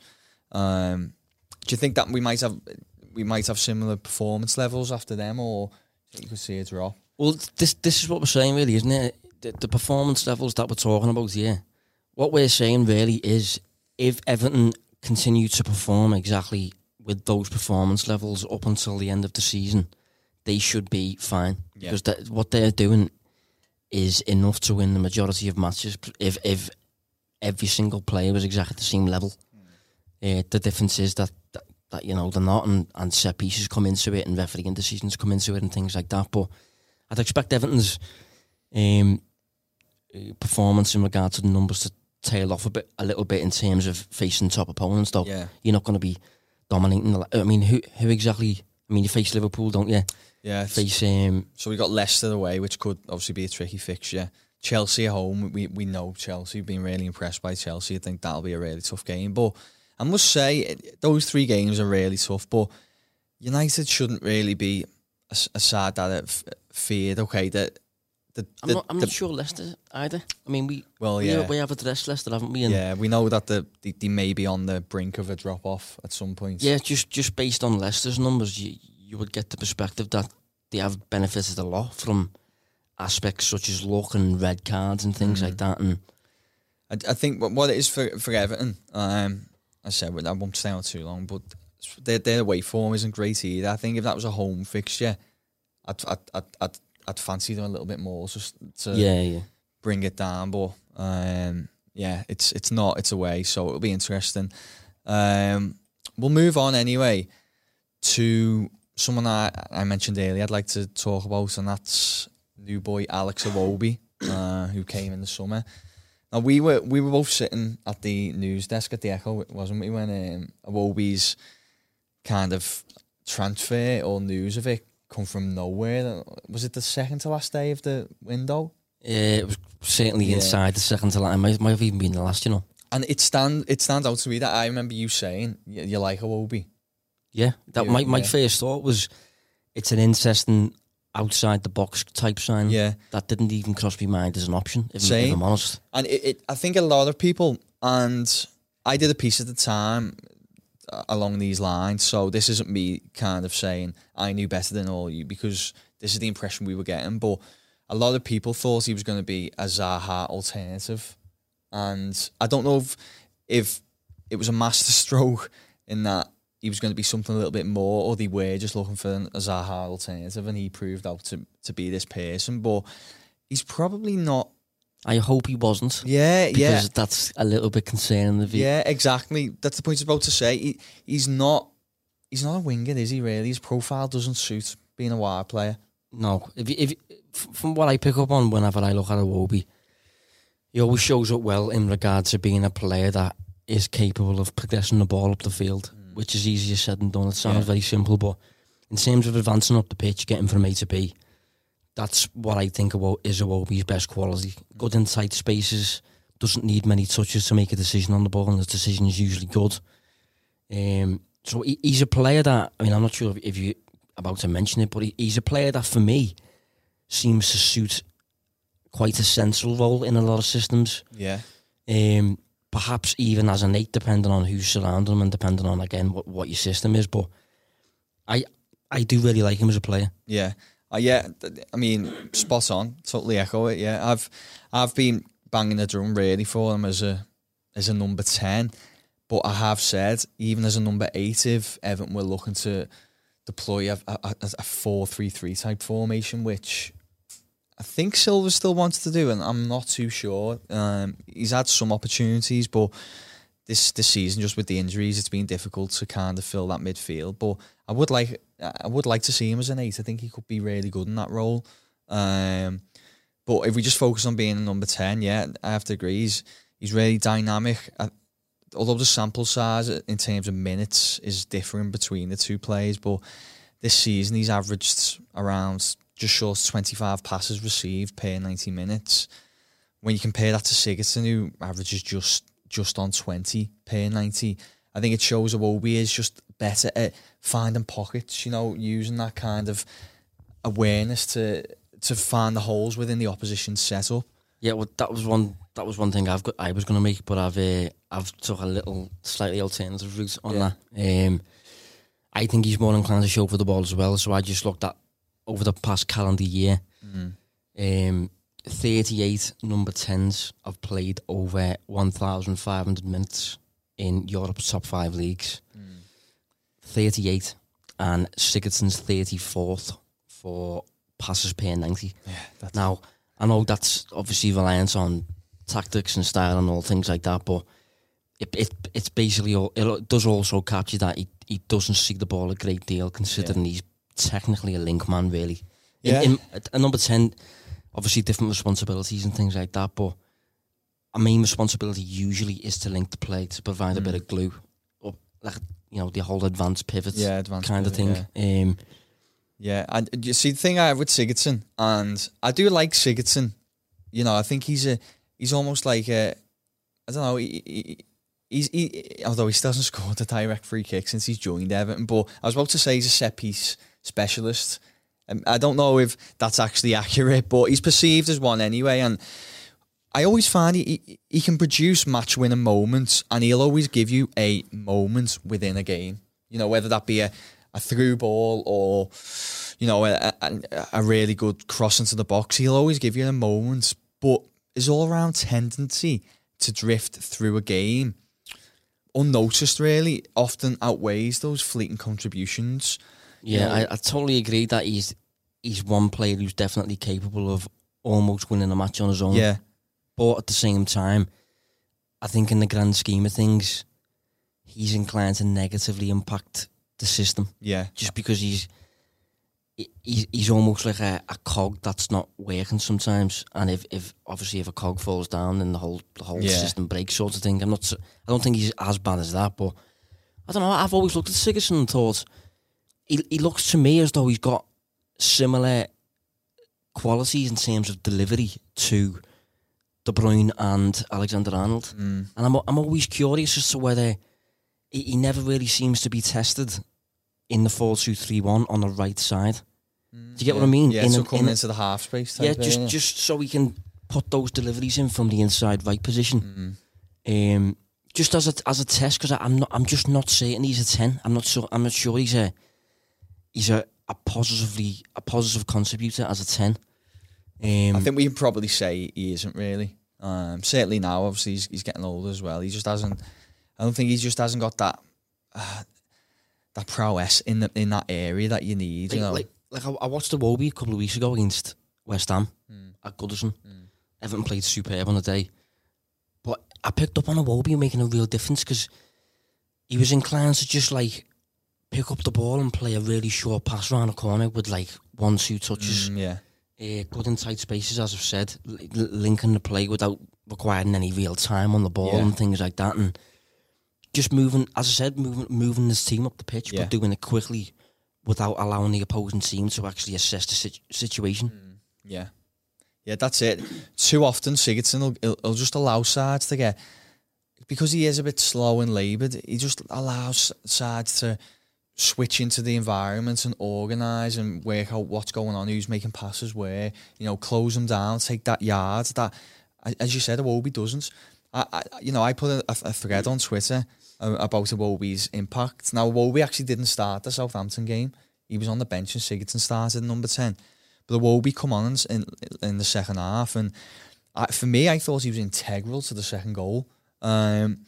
Um, do you think that we might have we might have similar performance levels after them, or you can see it's drop? Well, this this is what we're saying, really, isn't it? The, the performance levels that we're talking about here. What we're saying really is, if Everton continue to perform exactly with those performance levels up until the end of the season, they should be fine Yeah. because that, what they're doing is enough to win the majority of matches. If if every single player was exactly the same level, uh, the difference is that, that that you know they're not, and, and set pieces come into it, and refereeing decisions come into it, and things like that. But I'd expect Everton's um, performance in regard to the numbers to tail off a bit, a little bit in terms of facing top opponents. Though Yeah. you're not going to be dominating. The, I mean, who who exactly? I mean, you face Liverpool, don't you? Yeah, Face um, So we got Leicester away, which could obviously be a tricky fixture. Chelsea at home, we we know Chelsea. We've been really impressed by Chelsea. I think that'll be a really tough game. But I must say, those three games are really tough. But United shouldn't really be a, a side that f- feared. Okay, that the, I'm the, not. I'm the- not sure Leicester either. I mean, we Well, we, yeah. we have addressed Leicester, haven't we? And yeah, we know that the, they, they may be on the brink of a drop off at some point. Yeah, just just based on Leicester's numbers, you you would get the perspective that they have benefited a lot from aspects such as luck and red cards and things Mm. like that. And I, I think what, what it is for for Everton, um, I said I won't stay out too long, but their their away form isn't great either. I think if that was a home fixture, I'd I'd I'd, I'd, I'd fancy them a little bit more just to Yeah, yeah. bring it down. But um, yeah, it's it's not. It's away, so it'll be interesting. Um, we'll move on anyway to someone I, I mentioned earlier. I'd like to talk about, and that's new boy Alex Iwobi, uh, who came in the summer. Now we were we were both sitting at the news desk at the Echo, wasn't we? When um, Iwobi's kind of transfer or news of it come from nowhere. Was it the second to last day of the window? Yeah, it was certainly Yeah. inside the second to last. It might, might have even been the last, you know. And it stand it stands out to me that I remember you saying you, you like Iwobi. Yeah, that Yeah, my, my yeah. first thought was it's an interesting outside the box type sign. Yeah. That didn't even cross my mind as an option, if, if I'm honest. And it, it, I think a lot of people, and I did a piece at the time uh, along these lines. So this isn't me kind of saying I knew better than all you because this is the impression we were getting. But a lot of people thought he was going to be a Zaha alternative, and I don't know if if it was a masterstroke in that he was going to be something a little bit more, or they were just looking for an- a Zaha alternative, and he proved out to to be this person. But he's probably not. I hope he wasn't. Yeah, Because yeah. that's a little bit concerning. If he, Yeah, exactly. That's the point I was about to say. He, he's not he's not a winger, is he? Really, his profile doesn't suit being a wide player. No, if if from what I pick up on whenever I look at a Iwobi, he always shows up well in regards to being a player that is capable of progressing the ball up the field, which is easier said than done. It sounds Yeah. very simple, but in terms of advancing up the pitch, getting from A to B, that's what I think Awo- is Iwobi's best quality. Good in tight spaces, doesn't need many touches to make a decision on the ball, and his decision is usually good. Um, so he, he's a player that I mean, I'm not sure if, if you about to mention it, but he, he's a player that for me seems to suit quite a central role in a lot of systems. Yeah, Um, perhaps even as an eight, depending on who's surrounding him and depending on again what, what your system is. But I I do really like him as a player. yeah, uh, yeah. I mean, spot on. Totally echo it. Yeah, I've I've been banging the drum really for him as a as a number ten, but I have said even as a number eight, if Everton were looking to deploy a, a, four three three type formation, which I think Silva still wants to do, and I'm not too sure. Um, he's had some opportunities, but this this season, just with the injuries, it's been difficult to kind of fill that midfield. But I would like I would like to see him as an eight. I think he could be really good in that role. Um, but if we just focus on being a number ten, yeah, I have to agree. He's he's really dynamic. I, although the sample size in terms of minutes is different between the two players, but this season he's averaged around just short of 25 passes received per 90 minutes. When you compare that to Sigurdsson, who averages just just on 20 per 90, I think it shows Iwobi is just better at finding pockets, you know, using that kind of awareness to to find the holes within the opposition's setup. Yeah, well, that was one. That was one thing I've got. I was going to make, but I've uh, I've took a little slightly alternative route on Yeah. that. Um, I think he's more inclined to show for the ball as well. So I just looked at over the past calendar year. Um, 38 number 10s have played over 1,500 minutes in Europe's top five leagues. 38. And Sigurdsson's 34th for passes per 90. Yeah, Now, I know that's obviously reliant on tactics and style and all things like that, but it, it it's basically all, it does also capture that he, he doesn't see the ball a great deal, considering he's technically a link man, really. In- Yeah. In, number 10, obviously different responsibilities and things like that, but a main responsibility usually is to link the play, to provide a bit of glue, or like, you know, the whole advanced pivot Yeah, advanced kind of thing. pivot, Um, Yeah, and you see the thing I have with Sigurdsson, and I do like Sigurdsson. You know, I think he's a he's almost like a I don't know. He, he, he's he, although he still hasn't *laughs* scored a direct free kick since he's joined Everton, but I was about to say he's a set piece specialist. Um, I don't know if that's actually accurate, but he's perceived as one anyway. And I always find he, he, can produce match winning moments, and he'll always give you a moment within a game. You know, whether that be a, a through ball or you know a, a, a really good cross into the box, he'll always give you a moment. But his all round tendency to drift through a game, unnoticed, really, often outweighs those fleeting contributions. Yeah, know- I, I totally agree that he's he's one player who's definitely capable of almost winning a match on his own. Yeah, But at the same time, I think in the grand scheme of things, he's inclined to negatively impact the system yeah, just because he's he's, he's almost like a, a cog that's not working sometimes. And if, if obviously if a cog falls down, then the whole the whole Yeah. system breaks, sort of thing. I'm not. I don't think he's as bad as that, but I don't know. I've always looked at Sigurdsson and thought he he looks to me as though he's got similar qualities in terms of delivery to De Bruyne and Alexander Arnold. Mm. And I'm I'm always curious as to whether he, he never really seems to be tested in the 4-2-3-1 on the right side. Do you get what I mean? Yeah, In so a- coming in into the half space. Yeah, area. just just so he can put those deliveries in from the inside right position. Mm. Um, just as a as a test because I'm not I'm just not certain he's a ten. I'm not so I'm not sure he's a he's a, a positively a positive contributor as a ten. Um, I think we can probably say he isn't really. Um, certainly now, obviously he's, he's getting older as well. He just hasn't. I don't think he just hasn't got that uh, that prowess in the in that area that you need. like, you know, like, like I, I watched the Wobie a couple of weeks ago against West Ham at Goodison. Everton played superb on the day, but I picked up on Iwobi making a real difference because he was inclined to just like pick up the ball and play a really short pass around the corner with like one two touches, Mm, yeah, uh, good in tight spaces, as I've said, li- linking the play without requiring any real time on the ball Yeah. and things like that, and just moving, as I said, moving moving this team up the pitch, Yeah. but doing it quickly without allowing the opposing team to actually assess the sit- situation. yeah, yeah. That's it. Too often, Sigurdsson will, he'll, he'll just allow sides to get because he is a bit slow and laboured. He just allows sides to switch into the environment and organise and work out what's going on, who's making passes where, you know, close them down, take that yard. That, as you said, Iwobi doesn't. I, I, you know, I put a, a thread on Twitter about Iwobi's impact. Now, Iwobi actually didn't start the Southampton game. He was on the bench and Sigurdsson started number 10. But Iwobi come on in, in the second half and I, for me, I thought he was integral to the second goal. Um,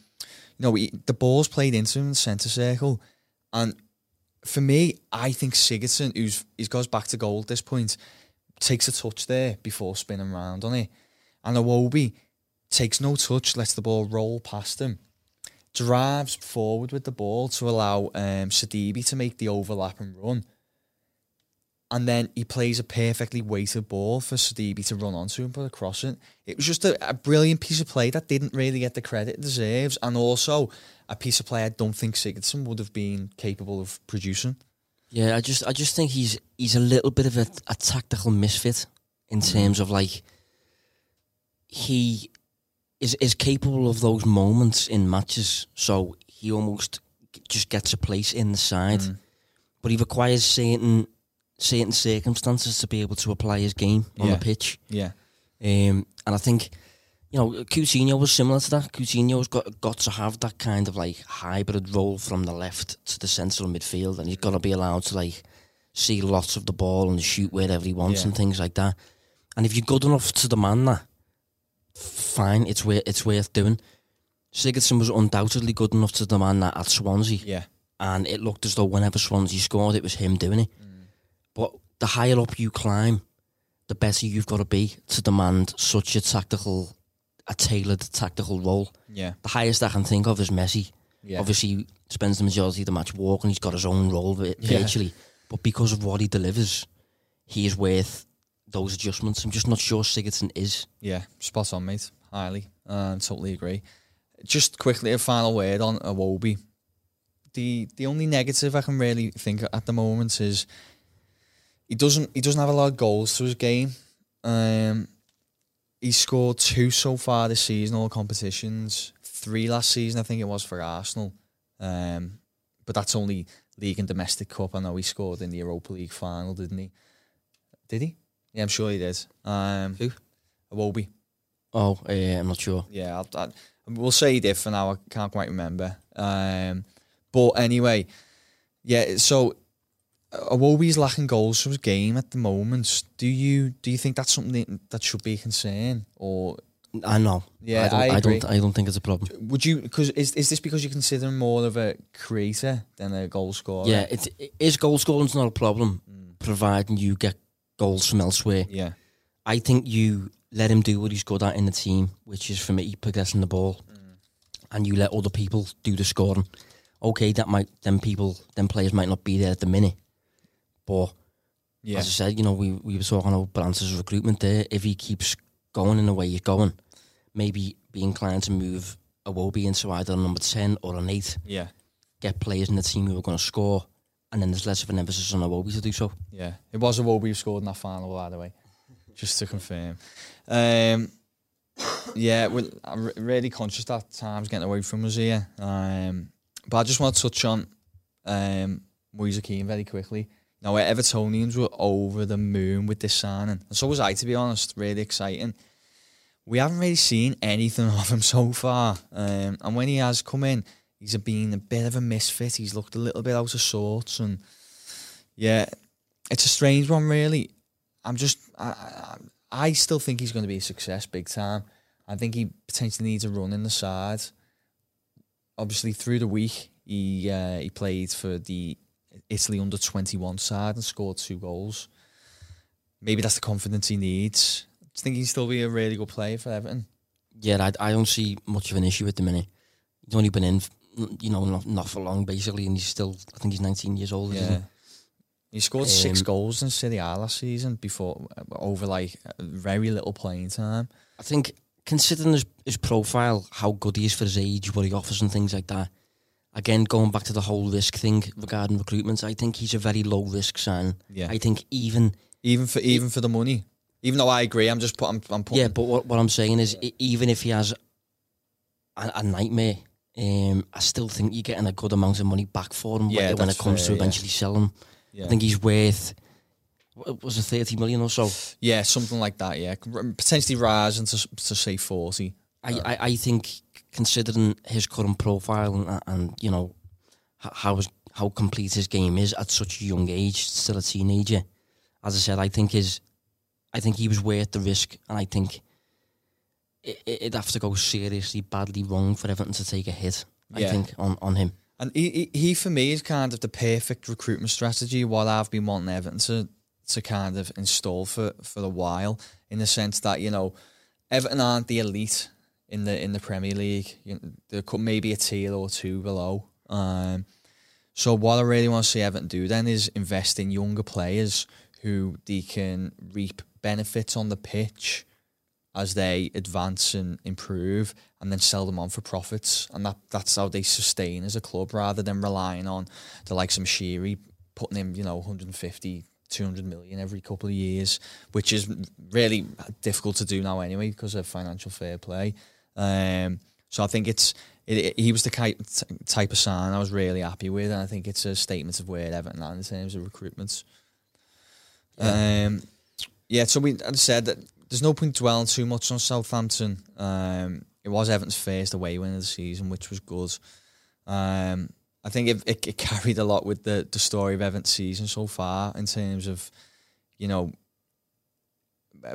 you know, he, the ball's played into him in the centre circle, and for me, I think Sigurdsson, who's he goes back to goal at this point, takes a touch there before spinning round on it, and Iwobi takes no touch, lets the ball roll past him, drives forward with the ball to allow um, Sidibe to make the overlap and run. And then he plays a perfectly weighted ball for Sidibe to run onto and put across it. It was just a, a brilliant piece of play that didn't really get the credit it deserves, and also a piece of play I don't think Sigurdsson would have been capable of producing. Yeah, I just I just think he's he's a little bit of a, a tactical misfit in terms of like he is is capable of those moments in matches, so he almost just gets a place in the side, but he requires certain certain circumstances to be able to apply his game on Yeah. the pitch. Yeah, Um, and I think, you know, Coutinho was similar to that. Coutinho's got got to have that kind of like hybrid role from the left to the central midfield, and he's got to be allowed to like see lots of the ball and shoot wherever he wants Yeah. and things like that. And if you're good enough to demand that, fine, it's worth it's worth doing. Sigurdsson was undoubtedly good enough to demand that at Swansea, yeah, and it looked as though whenever Swansea scored, it was him doing it. Mm. But the higher up you climb, the better you've got to be to demand such a tactical, a tailored tactical role. yeah, The highest I can think of is Messi. yeah. Obviously, he spends the majority of the match walking. He's got his own role vi- Yeah. virtually, but because of what he delivers, he is worth those adjustments. I'm just not sure Sigurdsson is. Yeah, spot on, mate. Highly, um, totally agree. Just quickly, a final word on Iwobi. The the only negative I can really think at the moment is he doesn't he doesn't have a lot of goals to his game. Um, he scored two so far this season, all competitions. Three last season, I think it was for Arsenal. Um, but that's only league and domestic cup. I know he scored in the Europa League final, didn't he? Did he? Yeah, I'm sure he did. Um, Who? Iwobi. Oh, uh, I'm not sure. Yeah, I'll, i we'll say he did for now. I can't quite remember. Um, but anyway, yeah. So Iwobi's lacking goals from his game at the moment. Do you do you think that's something that should be a concern, or I know. Yeah, I don't. I I, don't. I don't think it's a problem. would you? Because is is this because you consider him more of a creator than a goal scorer? Yeah, it, it is goal scoring's not a problem, mm. providing you get goals from elsewhere. Yeah, I think you let him do what he's good at in the team, which is for me possessing the ball, mm. and you let other people do the scoring. Okay, that might them people, them players might not be there at the minute, but yeah, as I said, you know, we we were talking about Brands's recruitment there. If he keeps going in the way he's going, maybe be inclined to move Iwobi into either a number ten or an eight, yeah, get players in the team who are going to score, and then there's less of an emphasis on Iwobi to do so. yeah. It was Iwobi who scored in that final, by the way, just to confirm. Um, yeah, well, I'm re- really conscious that time's getting away from us here. Um, but I just want to touch on um, Moise Kean very quickly. Now, Evertonians were over the moon with this signing, and so was I, to be honest. Really exciting. We haven't really seen anything of him so far, um, and when he has come in, he's been a bit of a misfit. He's looked a little bit out of sorts, and yeah, it's a strange one, really. I'm just, I, I, I still think he's going to be a success big time. I think he potentially needs a run in the side. Obviously, through the week, he uh, he played for the Italy under twenty one side and scored two goals. Maybe that's the confidence he needs. Do you think he'd still be a really good player for Everton? Yeah, I, I don't see much of an issue at the minute. He's only been in, you know, not, not for long basically, and he's still, I think he's 19 years old. Isn't Yeah. he? He scored six Um, goals in Serie A last season before over like very little playing time. I think considering his, his profile, how good he is for his age, what he offers and things like that. Again, going back to the whole risk thing regarding recruitment, I think he's a very low risk sign. Yeah. I think even Even for even for the money. Even though I agree, I'm just put, I'm, I'm putting yeah, but what, what I'm saying is, e- even if he has a, a nightmare, um, I still think you're getting a good amount of money back for him Yeah, when, it comes fair, to yeah. eventually selling him. yeah. I think he's worth what was it 30 million or so. yeah, something like that. Yeah, potentially rising to to say forty. I, I, I think considering his current profile and, and you know how how complete his game is at such a young age, still a teenager. As I said, I think his I think he was worth the risk, and I think it, it'd have to go seriously badly wrong for Everton to take a hit. I think on, on him. And he, he, he, for me, is kind of the perfect recruitment strategy. What I've been wanting Everton to, to kind of install for, for a while, in the sense that you know, Everton aren't the elite in the in the Premier League. You know, there could maybe a tier or two below. Um, so what I really want to see Everton do then is invest in younger players who they can reap benefits on the pitch as they advance and improve and then sell them on for profits. And that, that's how they sustain as a club rather than relying on the likes of Shiri putting in, you know, 150, 200 million every couple of years, which is really difficult to do now anyway because of financial fair play. Um, so I think it's it, it- he was the ki- t- type of sign I was really happy with, and I think it's a statement of where Everton are in terms of recruitments. Um, yeah, so we I said that there's no point dwelling too much on Southampton. Um, it was Everton's first away win of the season, which was good. Um, I think it, it, it carried a lot with the, the story of Everton's season so far in terms of, you know,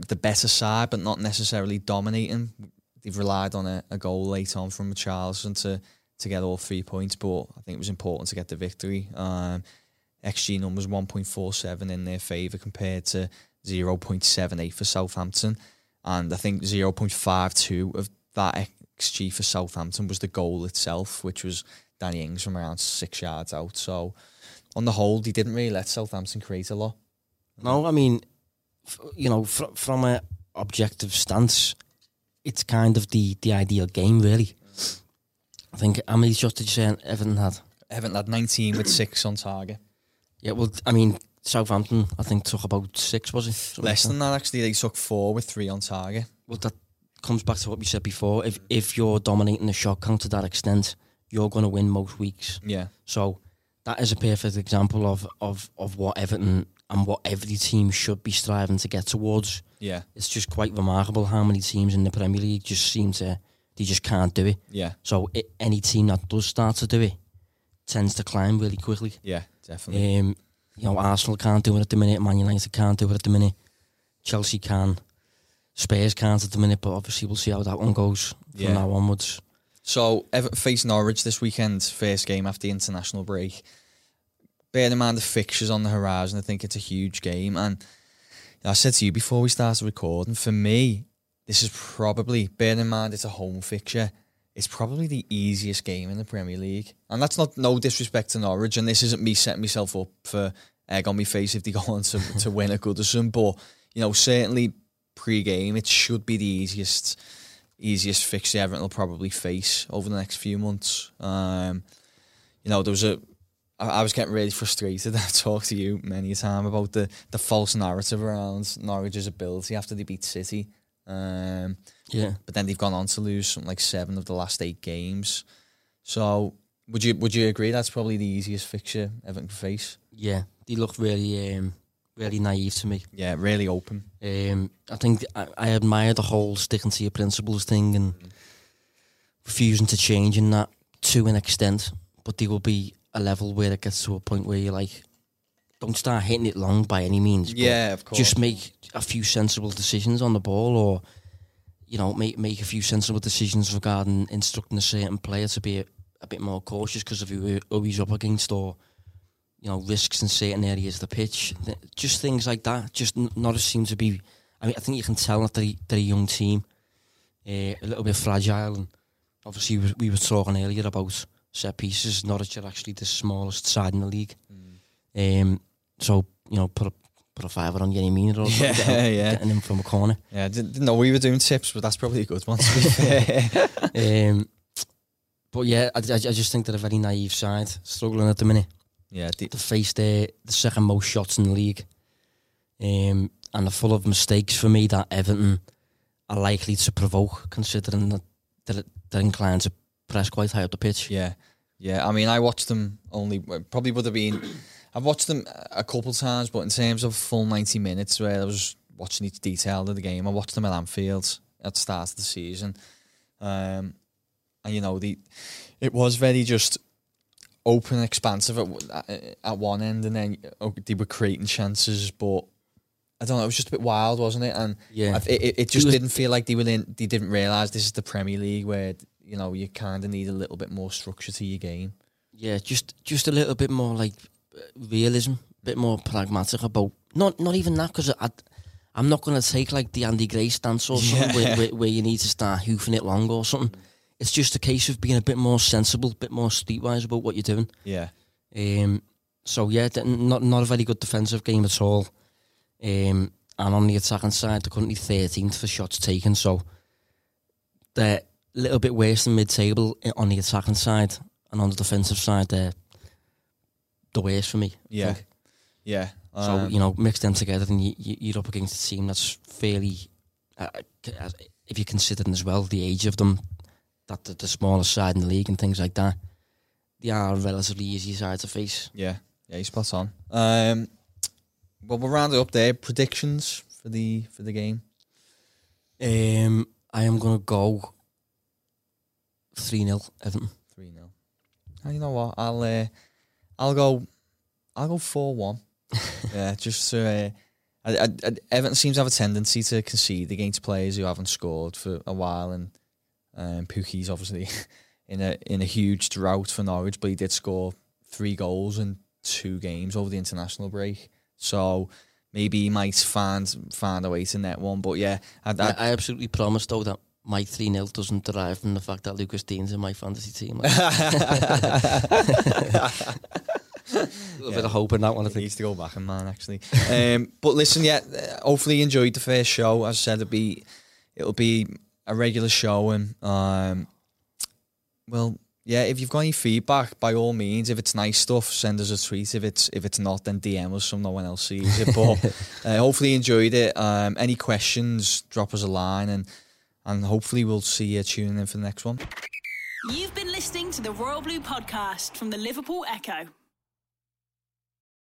the better side, but not necessarily dominating. They've relied on a, a goal late on from Richarlison to, to get all three points, but I think it was important to get the victory. Um, XG numbers 1.47 in their favour compared to 0.78 for Southampton. And I think 0.52 of that XG for Southampton was the goal itself, which was Danny Ings from around six yards out. So on the whole, he didn't really let Southampton create a lot. No, I mean, you know, fr- from a objective stance, it's kind of the, the ideal game, really. I think how many shots did you say Everton had? Everton had 19 with six on target. Yeah, well, I mean, Southampton, I think took about six, was it? Something like Less that. than that, actually. They took four with three on target. Well, that comes back to what we said before. If if you're dominating the shot count to that extent, you're going to win most weeks. Yeah. So that is a perfect example of, of, of what Everton and what every team should be striving to get towards. Yeah. It's just quite remarkable how many teams in the Premier League just seem to they just can't do it. Yeah. So i any team that does start to do it tends to climb really quickly. Yeah, definitely. Um, you know, Arsenal can't do it at the minute. Man United can't do it at the minute. Chelsea can. Spurs can't at the minute, but obviously we'll see how that one goes from Yeah. now onwards. So Everton face Norwich this weekend, first game after the international break. Bear in mind the fixtures on the horizon, I think it's a huge game. And I said to you before we started recording, for me, this is probably, bear in mind it's a home fixture, it's probably the easiest game in the Premier League. And that's not no disrespect to Norwich, and this isn't me setting myself up for egg on my face if they go on to, to win at Goodison, but, you know, certainly pre-game, it should be the easiest easiest fixture Everton will probably face over the next few months. Um, you know, there was a I, I was getting really frustrated. *laughs* I've talked to you many a time about the, the false narrative around Norwich's ability after they beat City. Um, Yeah. but then they've gone on to lose something like seven of the last eight games. So would you would you agree that's probably the easiest fixture Everton can face? Yeah. They look really, um, really naive to me. Yeah, really open. Um, I think I, I admire the whole sticking to your principles thing and refusing to change in that to an extent. But they will be a level where it gets to a point where you're like, don't start hitting it long by any means. Yeah, of course. Just make a few sensible decisions on the ball, or you know, make make a few sensible decisions regarding instructing a certain player to be a, a bit more cautious because of who, who he's up against, or you know, risks in certain areas of the pitch. Just things like that. Just n- Norwich seem to be. I mean, I think you can tell that they're, they're a young team, uh, a little bit fragile, and obviously we were talking earlier about set pieces. Norwich are actually the smallest side in the league. Um, so you know, put a put a fiver on Yerry Mina or something, *laughs* Yeah, getting, yeah. getting him from a corner. Yeah, didn't, didn't know we were doing tips, but that's probably a good one. *laughs* Um, but yeah, I, I, I just think they're a very naive side, struggling at the minute. yeah, the, to face the the second most shots in the league, um, and they're full of mistakes for me that Everton are likely to provoke, considering that they're, they're inclined to press quite high up the pitch. Yeah, yeah. I mean, I watched them only probably would have been. I've watched them a couple times, but in terms of full ninety minutes, where I was watching each detail of the game, I watched them at Anfield at the start of the season, um, and you know the it was very just open, and expansive at, at one end, and then oh, they were creating chances, but. I don't know. It was just a bit wild, wasn't it? And Yeah. It, it, it just was- didn't feel like they were in. They didn't realize this is the Premier League, where you know you kind of need a little bit more structure to your game. Yeah, just just a little bit more like realism, a bit more pragmatic about not not even that because I. I'm not going to take like the Andy Gray stance or something where, Yeah. where, where you need to start hoofing it long or something. It's just a case of being a bit more sensible, a bit more streetwise about what you're doing. Yeah, Um, so yeah, not not a very good defensive game at all. Um, and on the attacking side, they're currently 13th for shots taken. So they're little bit worse than mid-table on the attacking side, and on the defensive side, they're the worst for me. I yeah, think. yeah. So Um, you know, mix them together, and you, you, you're up against a team that's fairly, uh, if you're considering as well the age of them, that the, the smallest side in the league and things like that, they are a relatively easy side to face. yeah, yeah. He's spot on. Um, well, we'll round it up there. Predictions for the for the game. Um, I am gonna go three 0 Everton. Three 0 And you know what? I'll uh, I'll go. I'll go four one. *laughs* yeah, just so. Uh, I, I, I, Everton seems to have a tendency to concede against players who haven't scored for a while, and um, Pukki's obviously *laughs* in a in a huge drought for Norwich, but he did score three goals in two games over the international break. So maybe he might find find a way to net one. But yeah, I, I, I, I absolutely promise though that my three 0 doesn't derive from the fact that Lucas Digne's in my fantasy team. Like, *laughs* a little bit of hope in that one. I He think. needs to go back and man actually. um, but listen, yeah, uh, hopefully you enjoyed the first show. As I said, it'll be it'll be a regular show, and um, well, yeah. If you've got any feedback, by all means, if it's nice stuff, send us a tweet. If it's if it's not, then DM us so no one else sees it. But *laughs* uh, hopefully you enjoyed it. Um, any questions, drop us a line, and and hopefully we'll see you tuning in for the next one. You've been listening to the Royal Blue podcast from the Liverpool Echo.